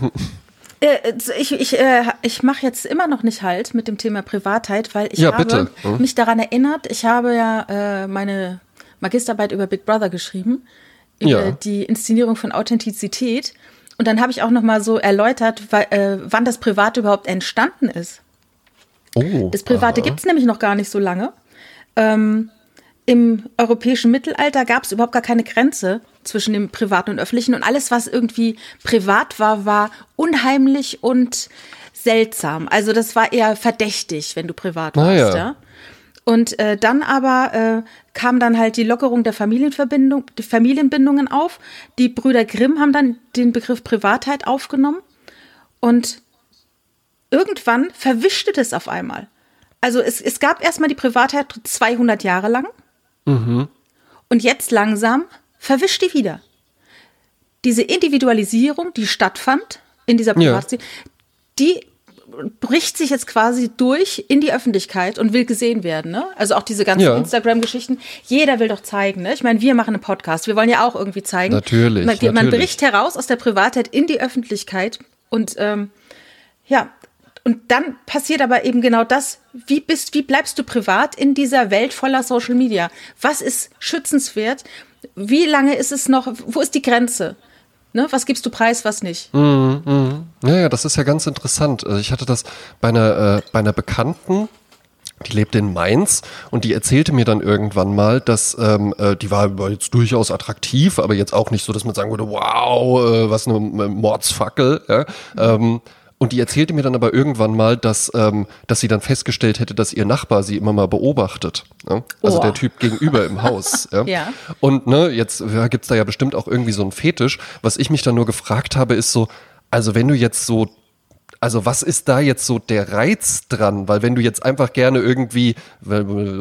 Äh, Ich, ich, äh, ich mache jetzt immer noch nicht halt mit dem Thema Privatheit, weil ich Ja, habe bitte. Hm? mich daran erinnert, ich habe ja äh, meine Magisterarbeit über Big Brother geschrieben, über Ja. die Inszenierung von Authentizität. Und dann habe ich auch noch mal so erläutert, äh, wann das Private überhaupt entstanden ist. Oh, Das Private gibt es nämlich noch gar nicht so lange. Ähm, Im europäischen Mittelalter gab es überhaupt gar keine Grenze zwischen dem Privaten und Öffentlichen. Und alles, was irgendwie privat war, war unheimlich und seltsam. Also das war eher verdächtig, wenn du privat Ah, warst. ja. Ja. Und äh, dann aber äh, kam dann halt die Lockerung der Familienverbindung, die Familienbindungen auf. Die Brüder Grimm haben dann den Begriff Privatheit aufgenommen. Und irgendwann verwischte das auf einmal. Also es, es gab erstmal die Privatheit 200 Jahre lang. Und jetzt langsam verwischt die wieder. Diese Individualisierung, die stattfand in dieser Ja. Privatsphäre, die bricht sich jetzt quasi durch in die Öffentlichkeit und will gesehen werden. Ne? Also auch diese ganzen Ja. Instagram-Geschichten. Jeder will doch zeigen. Ne? Ich meine, wir machen einen Podcast. Wir wollen ja auch irgendwie zeigen. Natürlich, Man, man natürlich. bricht heraus aus der Privatheit in die Öffentlichkeit und ähm, ja, und dann passiert aber eben genau das. Wie bist, wie bleibst du privat in dieser Welt voller Social Media? Was ist schützenswert? Wie lange ist es noch? Wo ist die Grenze? Ne? Was gibst du preis, was nicht? Ja, ja, das ist ja ganz interessant. Also ich hatte das bei einer, äh, bei einer Bekannten, die lebte in Mainz und die erzählte mir dann irgendwann mal, dass ähm, äh, die war, war jetzt durchaus attraktiv, aber jetzt auch nicht so, dass man sagen würde, wow, äh, was eine Mordsfackel. Ja? Ähm, und die erzählte mir dann aber irgendwann mal, dass, ähm, dass sie dann festgestellt hätte, dass ihr Nachbar sie immer mal beobachtet. Ja? Also oh. der Typ gegenüber im Haus. Ja? ja. Und ne, jetzt ja, gibt's da ja bestimmt auch irgendwie so einen Fetisch. Was ich mich dann nur gefragt habe, ist so, also wenn du jetzt so also was ist da jetzt so der Reiz dran? Weil wenn du jetzt einfach gerne irgendwie,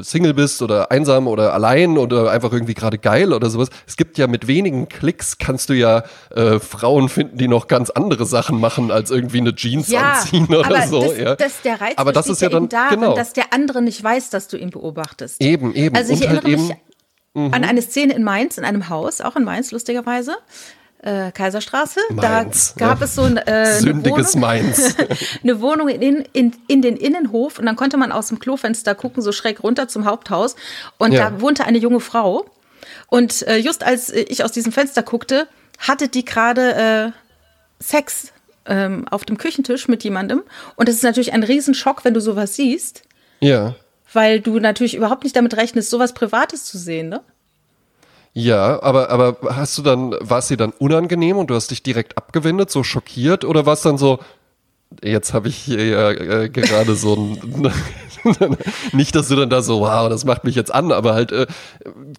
Single bist oder einsam oder allein oder einfach irgendwie gerade geil oder sowas, es gibt ja mit wenigen Klicks kannst du ja äh, Frauen finden, die noch ganz andere Sachen machen, als irgendwie eine Jeans ja, anziehen oder aber so. Das, ja. das, der Reiz aber das ist ja dann daran, genau. dass der andere nicht weiß, dass du ihn beobachtest. Eben, eben. Also ich Und halt erinnere halt mich mhm. an eine Szene in Mainz, in einem Haus, auch in Mainz lustigerweise äh, Kaiserstraße. Mainz, da gab ja. es so ein, äh, Sündiges eine Wohnung, Mainz. eine Wohnung in, in, in den Innenhof und dann konnte man aus dem Klofenster gucken, so schräg runter zum Haupthaus. Und ja. da wohnte eine junge Frau. Und äh, just als ich aus diesem Fenster guckte, hatte die gerade äh, Sex ähm, auf dem Küchentisch mit jemandem. Und das ist natürlich ein Riesenschock, wenn du sowas siehst. Ja. Weil du natürlich überhaupt nicht damit rechnest, sowas Privates zu sehen, ne? Ja, aber, aber hast du dann, war es dir dann unangenehm und du hast dich direkt abgewendet, so schockiert? Oder war es dann so, jetzt habe ich hier ja äh, gerade so ein, nicht, dass du dann da so, wow, das macht mich jetzt an, aber halt, äh,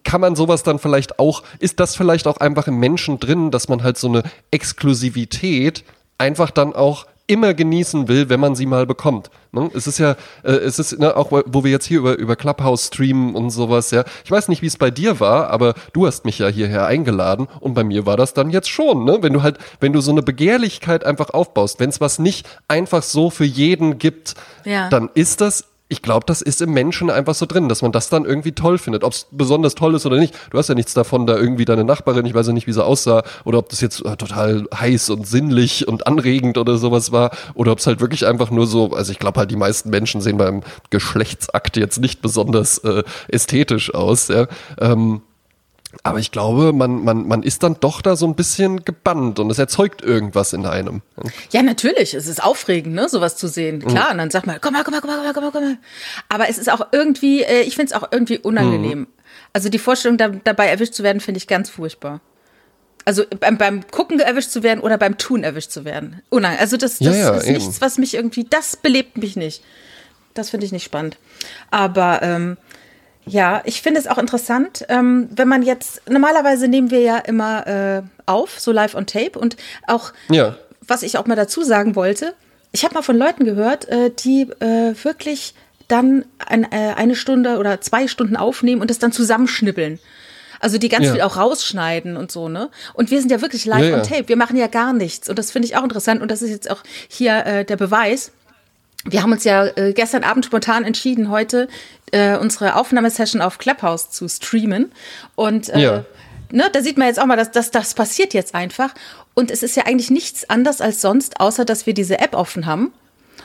kann man sowas dann vielleicht auch, ist das vielleicht auch einfach im Menschen drin, dass man halt so eine Exklusivität einfach dann auch immer genießen will, wenn man sie mal bekommt. Ne? Es ist ja, äh, es ist ne, auch, wo wir jetzt hier über, über Clubhouse streamen und sowas, ja. Ich weiß nicht, wie es bei dir war, aber du hast mich ja hierher eingeladen und bei mir war das dann jetzt schon, ne? Wenn du halt, wenn du so eine Begehrlichkeit einfach aufbaust, wenn es was nicht einfach so für jeden gibt, ja. dann ist das ich glaube, das ist im Menschen einfach so drin, dass man das dann irgendwie toll findet. Ob es besonders toll ist oder nicht. Du hast ja nichts davon, da irgendwie deine Nachbarin, ich weiß ja nicht, wie sie aussah, oder ob das jetzt äh, total heiß und sinnlich und anregend oder sowas war, oder ob es halt wirklich einfach nur so, also ich glaube halt, die meisten Menschen sehen beim Geschlechtsakt jetzt nicht besonders äh, ästhetisch aus. Ja. Ähm, aber ich glaube, man, man, man ist dann doch da so ein bisschen gebannt und es erzeugt irgendwas in einem. Ja, natürlich. Es ist aufregend, ne, sowas zu sehen. Klar, mhm. und dann sagt man, komm mal, komm mal, komm mal, komm mal, komm mal. Aber es ist auch irgendwie, äh, ich finde es auch irgendwie unangenehm. Mhm. Also die Vorstellung, da, dabei erwischt zu werden, finde ich ganz furchtbar. Also beim, beim Gucken erwischt zu werden oder beim Tun erwischt zu werden. Unang also das, das ja, ja, ist eben. nichts, was mich irgendwie, das belebt mich nicht. Das finde ich nicht spannend. Aber ähm, ja, ich finde es auch interessant, ähm, wenn man jetzt, normalerweise nehmen wir ja immer äh, auf, so live on tape und auch, ja. was ich auch mal dazu sagen wollte, ich habe mal von Leuten gehört, äh, die äh, wirklich dann ein, äh, eine Stunde oder zwei Stunden aufnehmen und das dann zusammenschnippeln. Also die ganz ja. viel auch rausschneiden und so, ne? Und wir sind ja wirklich live ja, on tape. Wir machen ja gar nichts. Und das finde ich auch interessant. Und das ist jetzt auch hier äh, der Beweis. Wir haben uns ja äh, gestern Abend spontan entschieden, heute äh, unsere Aufnahmesession auf Clubhouse zu streamen. Und äh, ja. ne, da sieht man jetzt auch mal, dass, dass das passiert jetzt einfach. Und es ist ja eigentlich nichts anders als sonst, außer dass wir diese App offen haben.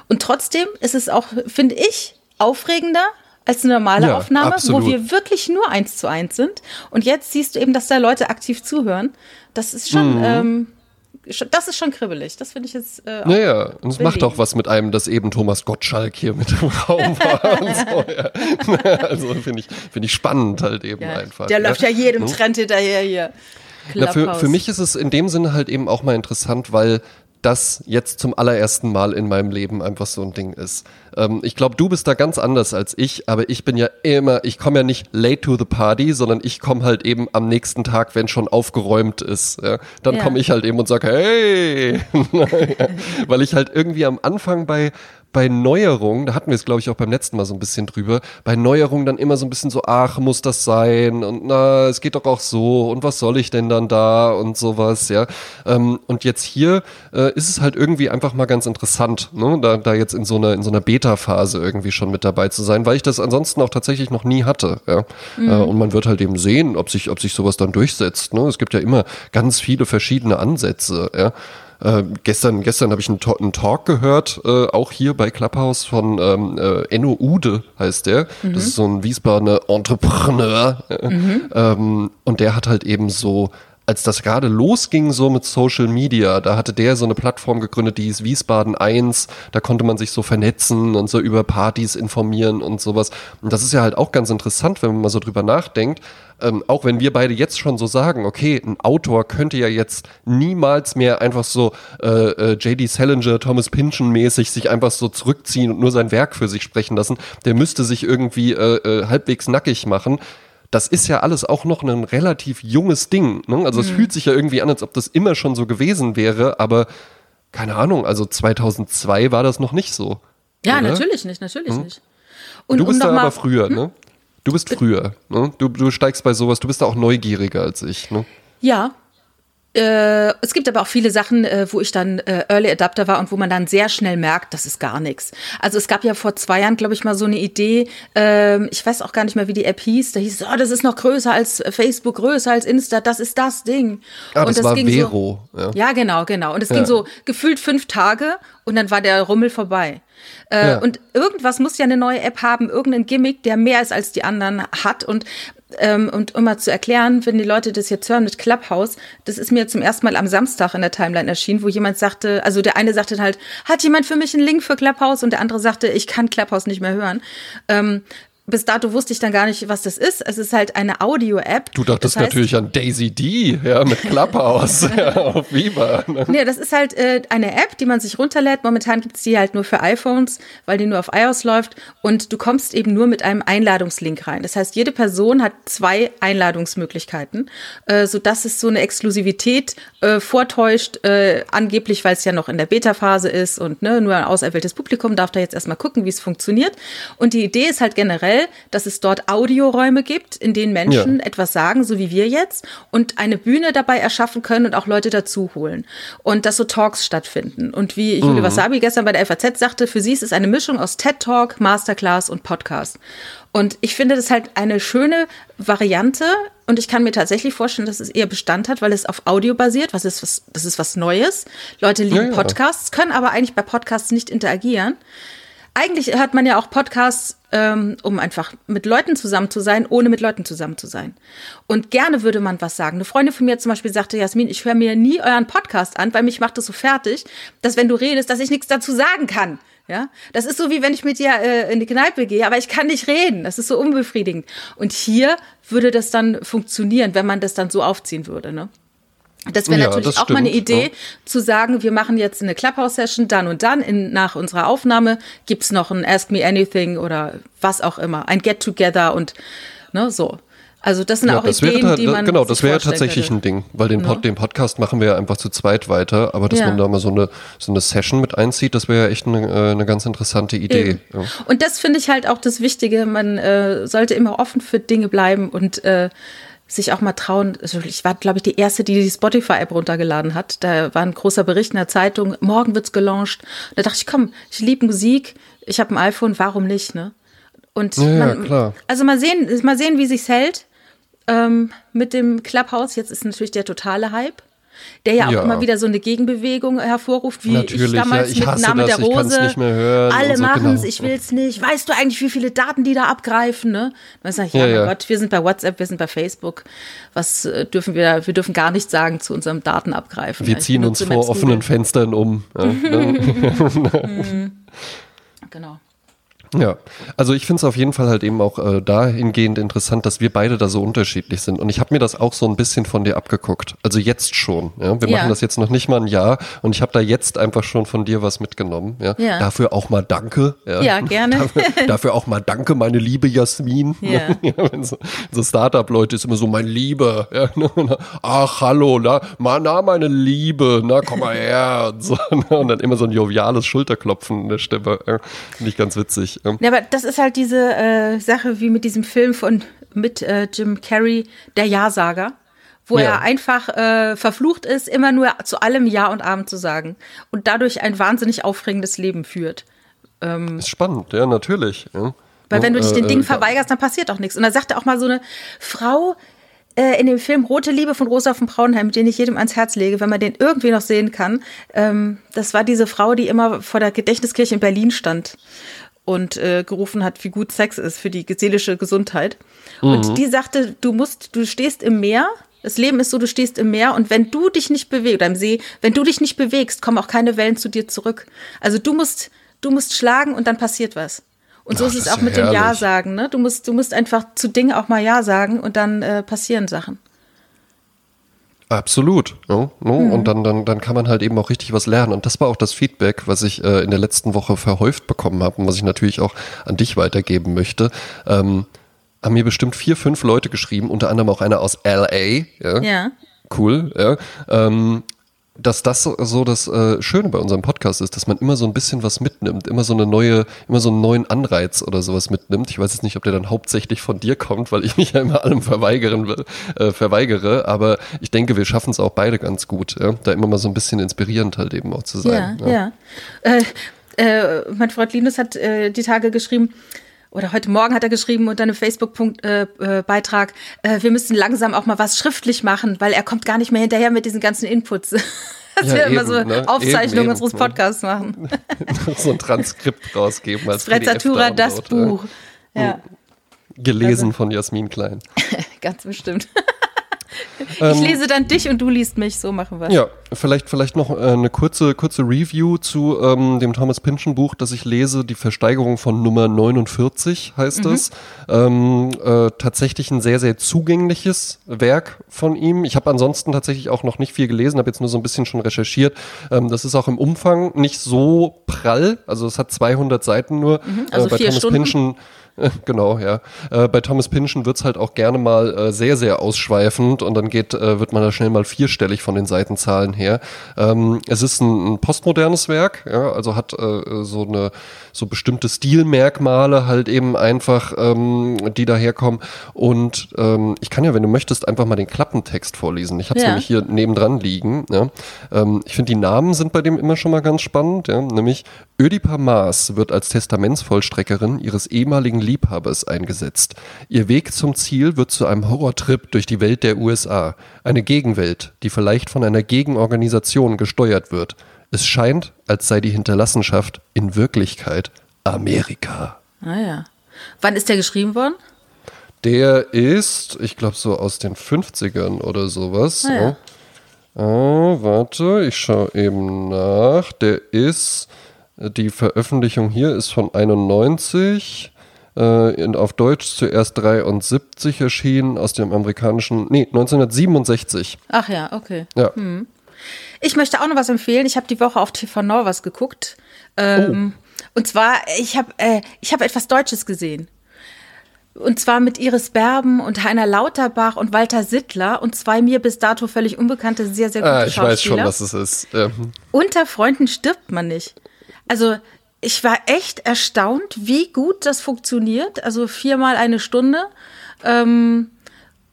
Und trotzdem ist es auch, finde ich, aufregender als eine normale ja, Aufnahme, absolut. wo wir wirklich nur eins zu eins sind. Und jetzt siehst du eben, dass da Leute aktiv zuhören. Das ist schon, mhm. ähm, das ist schon kribbelig. Das finde ich jetzt. Äh, naja, und es macht auch was mit einem, dass eben Thomas Gottschalk hier mit im Raum war. und so, ja. Also finde ich, find ich spannend halt eben ja, einfach. Der ja. läuft ja jedem hm? Trend hinterher hier. Na, für, für mich ist es in dem Sinne halt eben auch mal interessant, weil das jetzt zum allerersten Mal in meinem Leben einfach so ein Ding ist. Ähm, ich glaube, du bist da ganz anders als ich, aber ich bin ja immer, ich komme ja nicht late to the party, sondern ich komme halt eben am nächsten Tag, wenn schon aufgeräumt ist. Ja? Dann ja. komme ich halt eben und sage, hey, weil ich halt irgendwie am Anfang bei bei Neuerungen, da hatten wir es glaube ich auch beim letzten Mal so ein bisschen drüber, bei Neuerungen dann immer so ein bisschen so, ach, muss das sein und na, es geht doch auch so und was soll ich denn dann da und sowas, ja. Ähm, und jetzt hier äh, ist es halt irgendwie einfach mal ganz interessant, ne, da, da jetzt in so einer, in so einer Beta-Phase irgendwie schon mit dabei zu sein, weil ich das ansonsten auch tatsächlich noch nie hatte, ja. Mhm. Äh, und man wird halt eben sehen, ob sich, ob sich sowas dann durchsetzt, ne. Es gibt ja immer ganz viele verschiedene Ansätze, ja. Äh, gestern gestern habe ich einen, einen, Talk gehört, äh, auch hier bei Clubhouse von ähm, äh, Enno Ude heißt der. Mhm. Das ist so ein Wiesbadener Entrepreneur. Mhm. Ähm, und der hat halt eben so als das gerade losging so mit Social Media, da hatte der so eine Plattform gegründet, die hieß Wiesbaden 1. Da konnte man sich so vernetzen und so über Partys informieren und sowas. Und das ist ja halt auch ganz interessant, wenn man mal so drüber nachdenkt. Ähm, auch wenn wir beide jetzt schon so sagen, okay, ein Autor könnte ja jetzt niemals mehr einfach so äh, äh, J.D. Salinger, Thomas Pynchon mäßig sich einfach so zurückziehen und nur sein Werk für sich sprechen lassen. Der müsste sich irgendwie äh, äh, halbwegs nackig machen das ist ja alles auch noch ein relativ junges Ding. Ne? Also mhm. es fühlt sich ja irgendwie an, als ob das immer schon so gewesen wäre, aber keine Ahnung, also 2002 war das noch nicht so. Ja, oder? natürlich nicht, natürlich hm? nicht. Und du bist um da aber früher, hm? ne? Du bist früher, ne? Du, du steigst bei sowas, du bist da auch neugieriger als ich, ne? Ja, äh, es gibt aber auch viele Sachen, äh, wo ich dann äh, Early Adapter war und wo man dann sehr schnell merkt, das ist gar nichts. Also es gab ja vor zwei Jahren, glaube ich, mal so eine Idee, ähm, ich weiß auch gar nicht mehr, wie die App hieß, da hieß es, oh, das ist noch größer als Facebook, größer als Insta, das ist das Ding. Ah, das, das war Vero. So, ja. ja. genau, genau. Und es ja. ging so gefühlt fünf Tage und dann war der Rummel vorbei. Äh, ja. Und irgendwas muss ja eine neue App haben, irgendein Gimmick, der mehr ist als die anderen hat. Und ähm, und um mal zu erklären, wenn die Leute das jetzt hören mit Clubhouse, das ist mir zum ersten Mal am Samstag in der Timeline erschienen, wo jemand sagte, also der eine sagte halt, hat jemand für mich einen Link für Clubhouse? Und der andere sagte, ich kann Clubhouse nicht mehr hören. Ähm, bis dato wusste ich dann gar nicht, was das ist. Es ist halt eine Audio-App. Du dachtest das heißt, natürlich an Daisy D, ja, mit Clubhouse ja, auf Viva. Ne? Nee, das ist halt äh, eine App, die man sich runterlädt. Momentan gibt es die halt nur für iPhones, weil die nur auf iOS läuft. Und du kommst eben nur mit einem Einladungslink rein. Das heißt, jede Person hat zwei Einladungsmöglichkeiten, äh, sodass es so eine Exklusivität äh, vortäuscht, äh, angeblich, weil es ja noch in der Beta-Phase ist und ne, nur ein auserwähltes Publikum darf da jetzt erstmal gucken, wie es funktioniert. Und die Idee ist halt generell, dass es dort Audioräume gibt, in denen Menschen ja. etwas sagen, so wie wir jetzt, und eine Bühne dabei erschaffen können und auch Leute dazu holen. Und dass so Talks stattfinden. Und wie Julie mhm. Wasabi gestern bei der FAZ sagte, für sie ist es eine Mischung aus TED Talk, Masterclass und Podcast. Und ich finde das halt eine schöne Variante und ich kann mir tatsächlich vorstellen, dass es eher Bestand hat, weil es auf Audio basiert, was ist was, das ist was Neues. Leute lieben ja, ja. Podcasts, können aber eigentlich bei Podcasts nicht interagieren. Eigentlich hört man ja auch Podcasts, ähm, um einfach mit Leuten zusammen zu sein, ohne mit Leuten zusammen zu sein. Und gerne würde man was sagen. Eine Freundin von mir zum Beispiel sagte, Jasmin, ich höre mir nie euren Podcast an, weil mich macht das so fertig, dass wenn du redest, dass ich nichts dazu sagen kann. Ja, das ist so wie wenn ich mit dir äh, in die Kneipe gehe, aber ich kann nicht reden. Das ist so unbefriedigend. Und hier würde das dann funktionieren, wenn man das dann so aufziehen würde. Ne? Das wäre ja, natürlich das auch stimmt, mal eine Idee, ja. zu sagen, wir machen jetzt eine Clubhouse-Session dann und dann. In, nach unserer Aufnahme gibt's noch ein Ask Me Anything oder was auch immer, ein Get-Together und ne, so. Also das sind ja, auch das Ideen, wäre, die man Genau, das wäre tatsächlich könnte. ein Ding, weil den, Pod, den Podcast machen wir ja einfach zu zweit weiter, aber dass man da mal so eine, so eine Session mit einzieht, das wäre ja echt eine, äh, eine ganz interessante Idee. Und das finde ich halt auch das Wichtige, man äh, sollte immer offen für Dinge bleiben und äh, sich auch mal trauen. Also ich war, glaube ich, die erste, die die Spotify-App runtergeladen hat. Da war ein großer Bericht in der Zeitung, morgen wird's gelauncht. Da dachte ich, komm, ich liebe Musik, ich habe ein iPhone, warum nicht, ne? Und ja, man, klar. also mal sehen, mal sehen, wie sich's hält. Ähm, mit dem Clubhouse, jetzt ist natürlich der totale Hype der ja auch ja. immer wieder so eine Gegenbewegung hervorruft, wie Natürlich, ich damals ja, ich mit Name das, der Rose. Alle so, machen es, genau. ich will es nicht. Weißt du eigentlich, wie viele Daten die da abgreifen? Ne? Dann sag ich, ja, ja, mein Gott, wir sind bei WhatsApp, wir sind bei Facebook. Was äh, dürfen wir, wir dürfen gar nichts sagen zu unserem Datenabgreifen. Wir ziehen uns vor offenen Fenstern um. Ne? genau. Ja, also ich finde es auf jeden Fall halt eben auch äh, dahingehend interessant, dass wir beide da so unterschiedlich sind. Und ich habe mir das auch so ein bisschen von dir abgeguckt. Also jetzt schon. Ja? Wir ja. machen das jetzt noch nicht mal ein Jahr und ich habe da jetzt einfach schon von dir was mitgenommen. Ja? ja. Dafür auch mal danke. Ja, ja gerne. Dafür, dafür, auch mal danke, meine liebe Jasmin. Ja. wenn so, so Startup-Leute ist immer so, mein Liebe. Ja? Ach, hallo, na, na, meine Liebe, na, komm mal her. Und, so, und dann immer so ein joviales Schulterklopfen in der Stimme. Finde ich ganz witzig. Ja, aber das ist halt diese äh, Sache wie mit diesem Film von mit äh, Jim Carrey, der Ja-Sager, wo ja. er einfach äh, verflucht ist, immer nur zu allem Ja und Abend zu sagen und dadurch ein wahnsinnig aufregendes Leben führt. Ähm, ist spannend, ja, natürlich. Ja. Weil wenn du dich den äh, Dingen verweigerst, dann passiert auch nichts. Und da sagte auch mal so eine Frau, äh, in dem Film Rote Liebe von Rosa von Braunheim, den ich jedem ans Herz lege, wenn man den irgendwie noch sehen kann. Ähm, das war diese Frau, die immer vor der Gedächtniskirche in Berlin stand und äh, gerufen hat, wie gut Sex ist für die seelische Gesundheit. Mhm. Und die sagte, du musst, du stehst im Meer Das Leben ist so, du stehst im Meer und wenn du dich nicht bewegst, oder im See, wenn du dich nicht bewegst, kommen auch keine Wellen zu dir zurück. Also du musst, du musst schlagen und dann passiert was. Und so Ach, ist es ist auch ja mit dem Ja herrlich. sagen, ne? Du musst, du musst einfach zu Dingen auch mal Ja sagen und dann äh, passieren Sachen. Absolut. Ja, ne? Und dann, dann, dann kann man halt eben auch richtig was lernen. Und das war auch das Feedback, was ich äh, in der letzten Woche verhäuft bekommen habe und was ich natürlich auch an dich weitergeben möchte. Ähm, haben mir bestimmt vier, fünf Leute geschrieben, unter anderem auch einer aus LA. Ja. Ja. Cool, ja. Ähm, dass das so, so das äh, Schöne bei unserem Podcast ist, dass man immer so ein bisschen was mitnimmt, immer so eine neue, immer so einen neuen Anreiz oder sowas mitnimmt. Ich weiß jetzt nicht, ob der dann hauptsächlich von dir kommt, weil ich mich ja immer allem verweigern will, äh, verweigere, aber ich denke, wir schaffen es auch beide ganz gut, ja? da immer mal so ein bisschen inspirierend halt eben auch zu sein. Ja, ja. Äh, äh, mein Freund Linus hat äh, die Tage geschrieben, oder heute Morgen hat er geschrieben unter einem Facebook-Beitrag, äh, wir müssen langsam auch mal was schriftlich machen, weil er kommt gar nicht mehr hinterher mit diesen ganzen Inputs. Dass Ja, wir immer eben, so ne? Aufzeichnungen Eben, unseres ne? Podcasts machen. so ein Transkript rausgeben als Sprezzatura, das PDF-Download, Buch. Ja, Ja. Gelesen von Jasmin Klein. ganz bestimmt. Ähm, Ich lese dann dich und du liest mich, so machen wir Ja, vielleicht, vielleicht noch äh, eine kurze, kurze Review zu ähm, dem Thomas Pynchon Buch, das ich lese. Die Versteigerung von Nummer 49 heißt es. Ähm, äh, tatsächlich ein sehr, sehr zugängliches Werk von ihm. Ich habe ansonsten tatsächlich auch noch nicht viel gelesen, habe jetzt nur so ein bisschen schon recherchiert. Ähm, das ist auch im Umfang nicht so prall. Also es hat 200 Seiten nur. also bei vier Thomas Stunden. Pynchon äh, Genau, ja. Äh, bei Thomas Pynchon wird's halt auch gerne mal äh, sehr, sehr ausschweifend und dann geht, äh, wird man da schnell mal vierstellig von den Seitenzahlen her. Ähm, es ist ein, ein postmodernes Werk, ja, also hat äh, so eine so bestimmte Stilmerkmale halt eben einfach, ähm, die daherkommen. Und ähm, ich kann ja, wenn du möchtest, einfach mal den Klappentext vorlesen. Ich habe es Ja. nämlich hier nebendran liegen. Ja. Ähm, ich finde, die Namen sind bei dem immer schon mal ganz spannend. Ja. Nämlich Ödipa Maas wird als Testamentsvollstreckerin ihres ehemaligen Liebhabers eingesetzt. Ihr Weg zum Ziel wird zu einem Horrortrip durch die Welt der USA. Eine Gegenwelt, die vielleicht von einer Gegenorganisation gesteuert wird. Es scheint, als sei die Hinterlassenschaft in Wirklichkeit Amerika. Ah ja. Wann ist der geschrieben worden? Der ist, ich glaube, so aus den 50ern oder sowas. Ah, ja. Ah, warte, ich schaue eben nach. Der ist, die Veröffentlichung hier ist von 91. Äh, in, auf Deutsch zuerst 73 erschienen, aus dem amerikanischen, nee, 1967. Ach ja, okay. Ja. Ich möchte auch noch was empfehlen. Ich habe die Woche auf TV Now was geguckt. Ähm, Und zwar, ich habe äh, ich hab etwas Deutsches gesehen. Und zwar mit Iris Berben und Heiner Lauterbach und Walter Sittler und zwei mir bis dato völlig unbekannte, sehr, sehr gute Ah, ich weiß schon, Schauspieler. was es ist. Ähm, Unter Freunden stirbt man nicht. Also ich war echt erstaunt, wie gut das funktioniert. Also viermal eine Stunde. Ähm,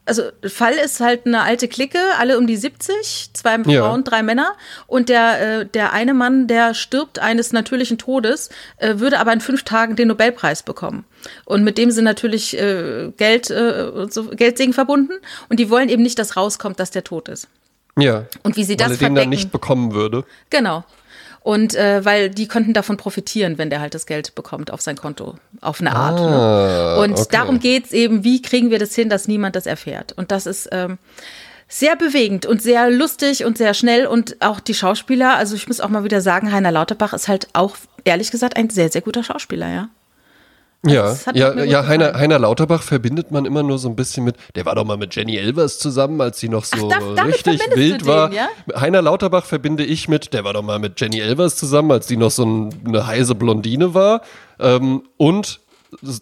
also Fall ist halt eine alte Clique, alle um die 70, zwei Ja. Frauen, drei Männer. Und der, äh, der eine Mann, der stirbt eines natürlichen Todes, äh, würde aber in fünf Tagen den Nobelpreis bekommen. Und mit dem sind natürlich äh, Geld, äh, so, Geldsegen verbunden. Und die wollen eben nicht, dass rauskommt, dass der tot ist. ja. Und wie sie Weil das er den dann verdecken. nicht bekommen würde. Genau. Und äh, weil die könnten davon profitieren, wenn der halt das Geld bekommt auf sein Konto, auf eine Art. Ah, ne? Und okay. darum geht's eben, wie kriegen wir das hin, dass niemand das erfährt. Und das ist ähm, sehr bewegend und sehr lustig und sehr schnell. Und auch die Schauspieler, also ich muss auch mal wieder sagen, Heiner Lauterbach ist halt auch, ehrlich gesagt, ein sehr, sehr guter Schauspieler, ja. Ja, hat ja, gut ja Heiner. Heiner Lauterbach verbindet man immer nur so ein bisschen mit, der war doch mal mit Jenny Elvers zusammen, als sie noch so da- damit richtig wild du war. den, ja? Heiner Lauterbach verbinde ich mit, der war doch mal mit Jenny Elvers zusammen, als die noch so ein, eine heiße Blondine war. Ähm, und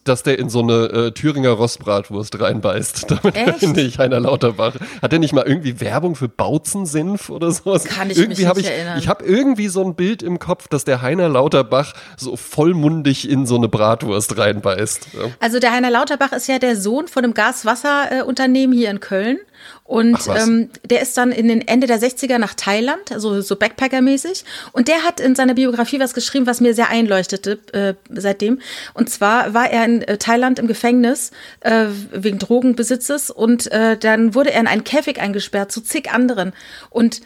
dass der in so eine äh, Thüringer Rostbratwurst reinbeißt. Damit Echt? finde ich Heiner Lauterbach. Hat der nicht mal irgendwie Werbung für Bauzensenf oder sowas? Kann ich irgendwie mich nicht ich, erinnern. Ich habe irgendwie so ein Bild im Kopf, dass der Heiner Lauterbach so vollmundig in so eine Bratwurst reinbeißt. Ja. Also der Heiner Lauterbach ist ja der Sohn von einem Gas-Wasser-Unternehmen hier in Köln. Und ähm, der ist dann in den Ende der 60er nach Thailand, also so Backpacker-mäßig. Und der hat in seiner Biografie was geschrieben, was mir sehr einleuchtete äh, seitdem. Und zwar war er in äh, Thailand im Gefängnis äh, wegen Drogenbesitzes und äh, dann wurde er in einen Käfig eingesperrt zu zig anderen. Und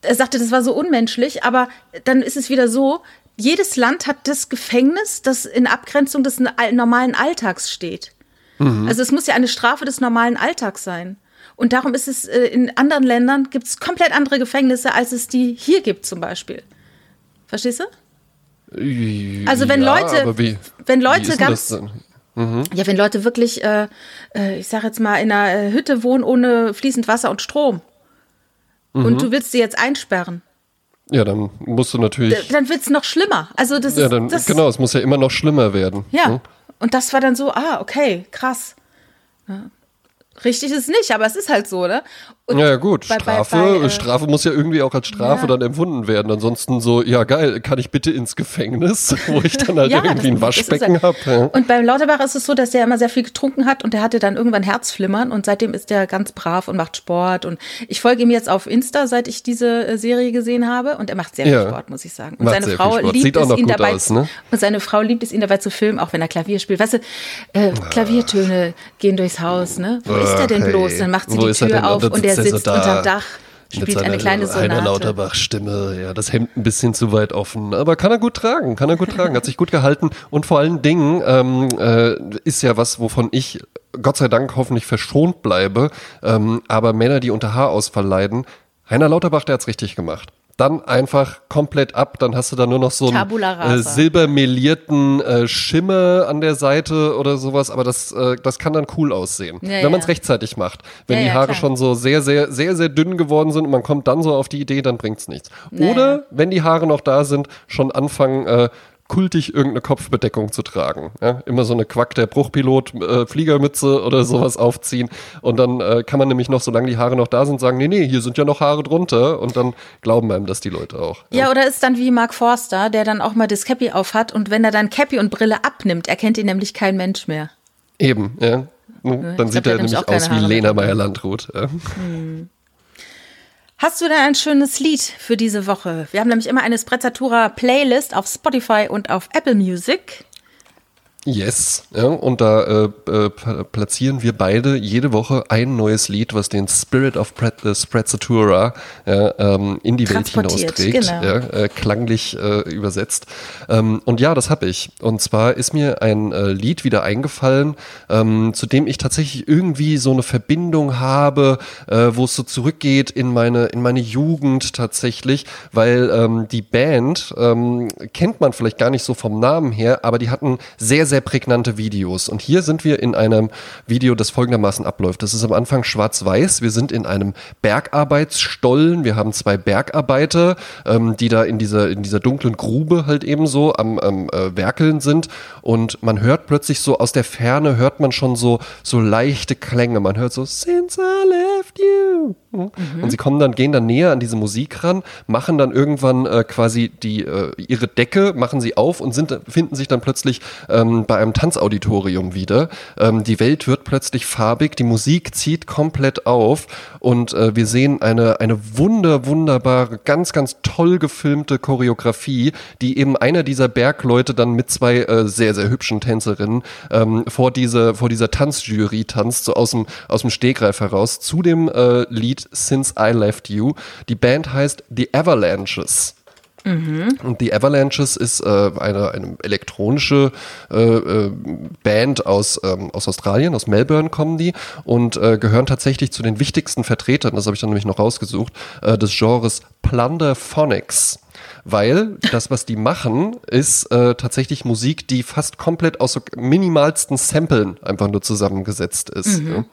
er sagte, das war so unmenschlich, aber dann ist es wieder so, jedes Land hat das Gefängnis, das in Abgrenzung des normalen Alltags steht. Also es muss ja eine Strafe des normalen Alltags sein. Und darum ist es äh, in anderen Ländern gibt es komplett andere Gefängnisse, als es die hier gibt zum Beispiel. Verstehst du? Also wenn Ja, Leute, wie- wenn Leute ganz, denn? ja, wenn Leute wirklich, äh, äh, ich sag jetzt mal, in einer äh, Hütte wohnen ohne fließend Wasser und Strom Mhm. und du willst sie jetzt einsperren, Ja, dann musst du natürlich. dann wird es noch schlimmer. Also das Ja, ist, dann, das, genau, es muss ja immer noch schlimmer werden. ja. ne? Und das war dann so, ah, okay, krass. Ja. Richtig ist nicht, aber es ist halt so, ne? Und Ja, ja, gut. bei- Strafe, bei, äh, Strafe muss ja irgendwie auch als Strafe Ja. dann empfunden werden. Ansonsten so, ja geil, kann ich bitte ins Gefängnis, wo ich dann halt Ja, irgendwie ein Waschbecken halt- habe. Ja. Und beim Lauterbach ist es so, dass der immer sehr viel getrunken hat und der hatte dann irgendwann Herzflimmern und seitdem ist der ganz brav und macht Sport und ich folge ihm jetzt auf Insta, seit ich diese äh, Serie gesehen habe und er macht sehr viel Sport, muss ich sagen. Und Macht seine Frau liebt es ihn dabei aus, ne? und seine Frau liebt es ihn dabei zu filmen, auch wenn er Klavier spielt. Weißt du, äh, Klaviertöne gehen durchs Haus, ne? Wo ist er denn bloß? Dann macht sie Wo die? Tür auf Und dann und er sitzt so sitzt da unterm Dach, spielt eine kleine Heiner Sonate. Lauterbach-Stimme, ja, das Hemd ein bisschen zu weit offen. Aber kann er gut tragen, kann er gut tragen, hat sich gut gehalten. Und vor allen Dingen ähm, äh, ist ja was, wovon ich Gott sei Dank hoffentlich verschont bleibe. Ähm, aber Männer, die unter Haarausfall leiden, Heiner Lauterbach, der hat's richtig gemacht. Dann einfach komplett ab, dann hast du da nur noch so einen äh, silbermelierten äh, Schimmer an der Seite oder sowas, aber das, äh, das kann dann cool aussehen, Ja, wenn man es ja. rechtzeitig macht. Wenn Ja, die ja, Haare klar. schon so sehr, sehr, sehr, sehr dünn geworden sind und man kommt dann so auf die Idee, dann bringt's nichts. Naja. Oder wenn die Haare noch da sind, schon anfangen, äh, kultig irgendeine Kopfbedeckung zu tragen. Ja? Immer so eine Quack der Bruchpilot äh, Fliegermütze oder sowas aufziehen und dann äh, kann man nämlich noch, solange die Haare noch da sind, sagen, nee, nee, hier sind ja noch Haare drunter und dann glauben einem das die Leute auch. Ja, oder ist dann wie Mark Forster, der dann auch mal das Cappy aufhat und wenn er dann Cappy und Brille abnimmt, erkennt ihn nämlich kein Mensch mehr. Eben, ja. Dann glaub, sieht der er nämlich aus wie Lena. Meyer-Landrut. Ja. Hast du denn ein schönes Lied für diese Woche? Wir haben nämlich immer eine Sprezzatura Playlist auf Spotify und auf Apple Music. Yes, ja, und da äh, äh, pla- platzieren wir beide jede Woche ein neues Lied, was den Spirit of äh, Sprezzatura ja, ähm, in die Welt hinausträgt, genau. ja, äh, klanglich äh, übersetzt. Ähm, und ja, das habe ich. Und zwar ist mir ein äh, Lied wieder eingefallen, ähm, zu dem ich tatsächlich irgendwie so eine Verbindung habe, wo es so zurückgeht in meine in meine Jugend tatsächlich, weil ähm, die Band ähm, kennt man vielleicht gar nicht so vom Namen her, aber die hatten sehr sehr prägnante Videos. Und hier sind wir in einem Video, das folgendermaßen abläuft. Das ist am Anfang schwarz-weiß. Wir sind in einem Bergarbeitsstollen. Wir haben zwei Bergarbeiter, ähm, die da in dieser, in dieser dunklen Grube halt eben so am, am äh, Werkeln sind. Und man hört plötzlich so aus der Ferne, hört man schon so, so leichte Klänge. Man hört so, Since I left you. Und sie kommen dann, gehen dann näher an diese Musik ran, machen dann irgendwann äh, quasi die, äh, ihre Decke, machen sie auf und sind, finden sich dann plötzlich ähm, bei einem Tanzauditorium wieder. Ähm, die Welt wird plötzlich farbig, die Musik zieht komplett auf und äh, wir sehen eine, eine wunder, wunderbare, ganz, ganz toll gefilmte Choreografie, die eben einer dieser Bergleute dann mit zwei äh, sehr, sehr hübschen Tänzerinnen ähm, vor, diese, vor dieser Tanzjury tanzt, so aus dem, aus dem Stegreif heraus, zu dem äh, Lied Since I Left You. Die Band heißt The Avalanches. Und die Avalanches ist äh, eine, eine elektronische äh, äh, Band aus, ähm, aus Australien, aus Melbourne kommen die und äh, gehören tatsächlich zu den wichtigsten Vertretern, das habe ich dann nämlich noch rausgesucht, äh, des Genres Plunderphonics. Weil das, was die machen, ist äh, tatsächlich Musik, die fast komplett aus so minimalsten Samplen einfach nur zusammengesetzt ist. Ja.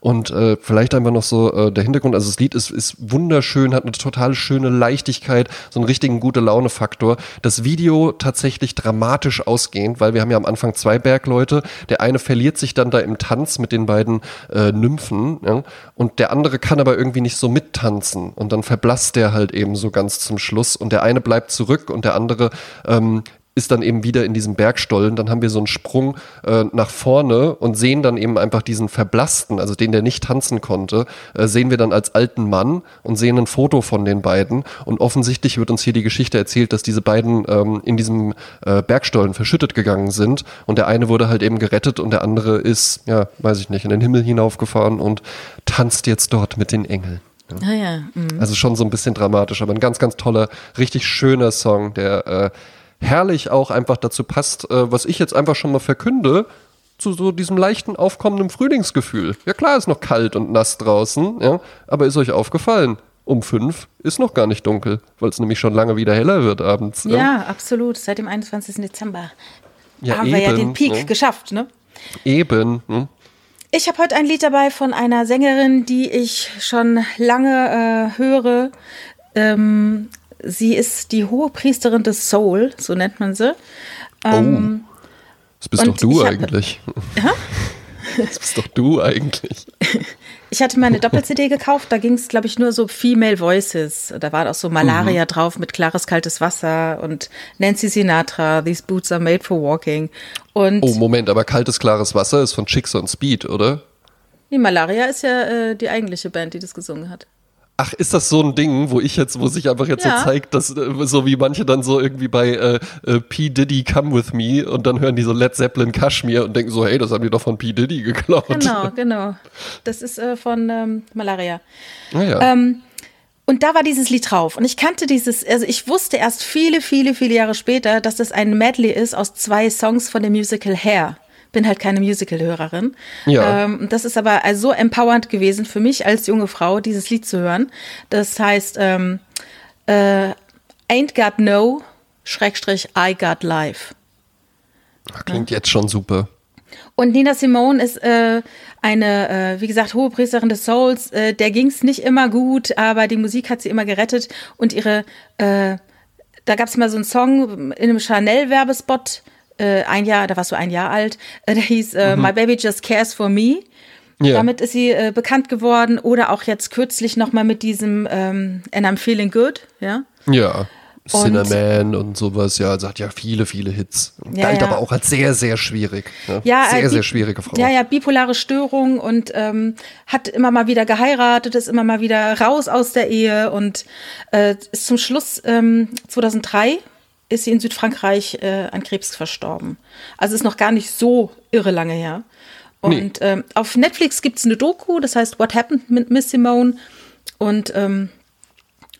Und äh, vielleicht einfach noch so äh, der Hintergrund, also das Lied ist, ist wunderschön, hat eine total schöne Leichtigkeit, so einen richtigen gute Laune-Faktor. Das Video tatsächlich dramatisch ausgehend, weil wir haben ja am Anfang zwei Bergleute. Der eine verliert sich dann da im Tanz mit den beiden äh, Nymphen ja, und der andere kann aber irgendwie nicht so mittanzen und dann verblasst der halt eben so ganz zum Schluss und der eine bleibt zurück und der andere ähm, ist dann eben wieder in diesem Bergstollen. Dann haben wir so einen Sprung äh, nach vorne und sehen dann eben einfach diesen Verblassten, also den, der nicht tanzen konnte, äh, sehen wir dann als alten Mann und sehen ein Foto von den beiden. Und offensichtlich wird uns hier die Geschichte erzählt, dass diese beiden ähm, in diesem äh, Bergstollen verschüttet gegangen sind. Und der eine wurde halt eben gerettet und der andere ist, ja, weiß ich nicht, in den Himmel hinaufgefahren und tanzt jetzt dort mit den Engeln. Ah ja. mhm. Also schon so ein bisschen dramatisch, aber ein ganz, ganz toller, richtig schöner Song, der äh, herrlich auch einfach dazu passt, äh, was ich jetzt einfach schon mal verkünde. zu so diesem leichten aufkommenden Frühlingsgefühl. Ja klar, ist noch kalt und nass draußen, ja, aber ist euch aufgefallen? Um fünf ist noch gar nicht dunkel, weil es nämlich schon lange wieder heller wird abends. Ja, ja absolut. Seit dem 21. Dezember ja, haben eben, wir ja den Peak ne? geschafft, ne? Eben. Hm? Ich habe heute ein Lied dabei von einer Sängerin, die ich schon lange äh, höre. Ähm, sie ist die hohe Priesterin des Soul, so nennt man sie. Ähm, oh, das bist doch du hab, eigentlich. Ja? Das bist doch du eigentlich. Ich hatte mal eine Doppel-CD gekauft, da ging es, glaube ich, nur so Female Voices. Da war auch so Malaria mhm. drauf mit klares, kaltes Wasser und Nancy Sinatra, These Boots are made for walking. Und oh, Moment, aber kaltes, klares Wasser ist von Chicks on Speed, oder? Die Malaria ist ja äh, die eigentliche Band, die das gesungen hat. Ach, ist das so ein Ding, wo ich jetzt, wo sich einfach jetzt ja. so zeigt, dass äh, so wie manche dann so irgendwie bei äh, äh, P. Diddy Come With Me und dann hören die so Led Zeppelin Kashmir und denken so, hey, das haben die doch von P. Diddy geklaut. Genau, genau. Das ist äh, von ähm, Malaria. Ah, ja. Ähm, und da war dieses Lied drauf. Und ich kannte dieses, also ich wusste erst viele, viele, viele Jahre später, dass das ein Medley ist aus zwei Songs von dem Musical Hair bin halt keine Musical-Hörerin. Ja. Ähm, das ist aber also so empowernd gewesen für mich als junge Frau, dieses Lied zu hören. Das heißt, ähm, äh, Ain't Got No, Schrägstrich, I Got Life. Klingt ja. jetzt schon super. Und Nina Simone ist äh, eine, äh, wie gesagt, hohe Priesterin des Souls. Äh, der ging es nicht immer gut, aber die Musik hat sie immer gerettet. Und ihre, äh, da gab es mal so einen Song in einem Chanel-Werbespot, äh, ein Jahr, da warst du ein Jahr alt, äh, der hieß äh, mhm. My Baby Just Cares for Me. Yeah. Damit ist sie äh, bekannt geworden oder auch jetzt kürzlich nochmal mit diesem ähm, And I'm Feeling Good, ja. Ja. Cinnamon und, und sowas, ja, also hat ja viele, viele Hits. Ja, Galt ja. aber auch als sehr, sehr schwierig. Ne? Ja, sehr, äh, sehr schwierige Frau. Ja, ja, bipolare Störung und ähm, hat immer mal wieder geheiratet, ist immer mal wieder raus aus der Ehe und äh, ist zum Schluss ähm, 2003 ist sie in Südfrankreich äh, an Krebs verstorben. Also ist noch gar nicht so irre lange her. Und nee. ähm, auf Netflix gibt es eine Doku, das heißt What Happened mit Miss Simone. Und ähm,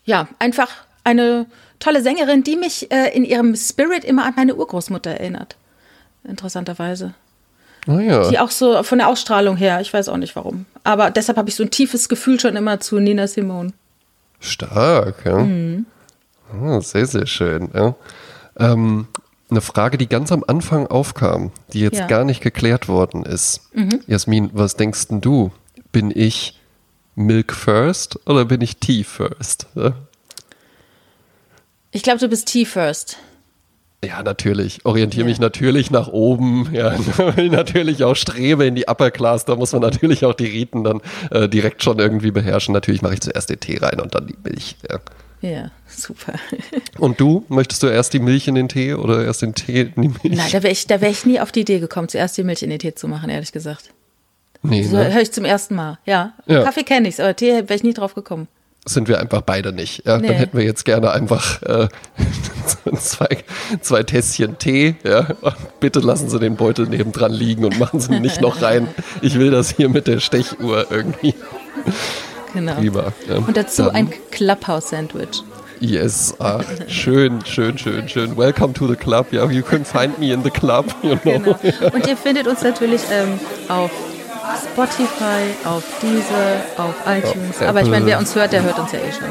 ja, einfach eine tolle Sängerin, die mich äh, in ihrem Spirit immer an meine Urgroßmutter erinnert. Interessanterweise. Oh ja. Die auch so von der Ausstrahlung her, ich weiß auch nicht warum. Aber deshalb habe ich so ein tiefes Gefühl schon immer zu Nina Simone. Stark, ja. Mhm. Oh, sehr, sehr schön. Ja. Ähm, eine Frage, die ganz am Anfang aufkam, die jetzt ja. gar nicht geklärt worden ist. Mhm. Jasmin, was denkst du? Bin ich Milk First oder bin ich Tea First? Ja? Ich glaube, du bist Tea First. Ja, natürlich. Orientiere ja. mich natürlich nach oben. Ja, natürlich auch strebe in die Upper Class. Da muss man natürlich auch die Riten dann äh, direkt schon irgendwie beherrschen. Natürlich mache ich zuerst den Tee rein und dann die Milch. Ja. Ja, super. Und du? Möchtest du erst die Milch in den Tee oder erst den Tee in die Milch? Nein, da wäre ich, wär ich nie auf die Idee gekommen, zuerst die Milch in den Tee zu machen, ehrlich gesagt. Nee, so ne? höre ich zum ersten Mal. Ja, ja. Kaffee kenne ich, aber Tee wäre ich nie drauf gekommen. Sind wir einfach beide nicht. Ja? Nee. Dann hätten wir jetzt gerne einfach äh, zwei, zwei Tässchen Tee. Ja? Bitte lassen Sie den Beutel nebendran liegen und machen Sie ihn nicht noch rein. Ich will das hier mit der Stechuhr irgendwie. Genau. Lieber. Ja. Und dazu Dann. ein Clubhouse-Sandwich. Yes, ah, schön, schön, schön, schön. Welcome to the club. Ja, you can find me in the club. You know? Genau. Und ihr findet uns natürlich ähm, auf Spotify, auf Deezer, auf iTunes. Auf aber ich meine, wer uns hört, der hört uns ja eh schon.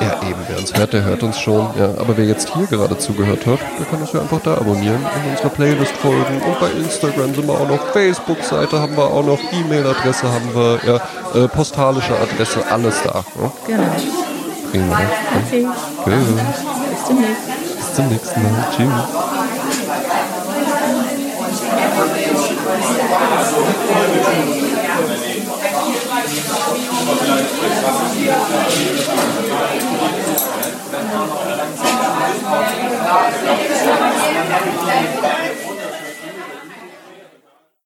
Ja, eben, wer uns hört, der hört uns schon. Ja, aber wer jetzt hier gerade zugehört hat, der kann uns ja einfach da abonnieren, in unserer Playlist folgen. Und bei Instagram sind wir auch noch, Facebook-Seite haben wir auch noch, E-Mail-Adresse haben wir, ja, äh, postalische Adresse, alles da. Ja? Genau. Prima. Okay. Gut. Bis demnächst. Bis zum nächsten Mal. Tschüss. Thank you.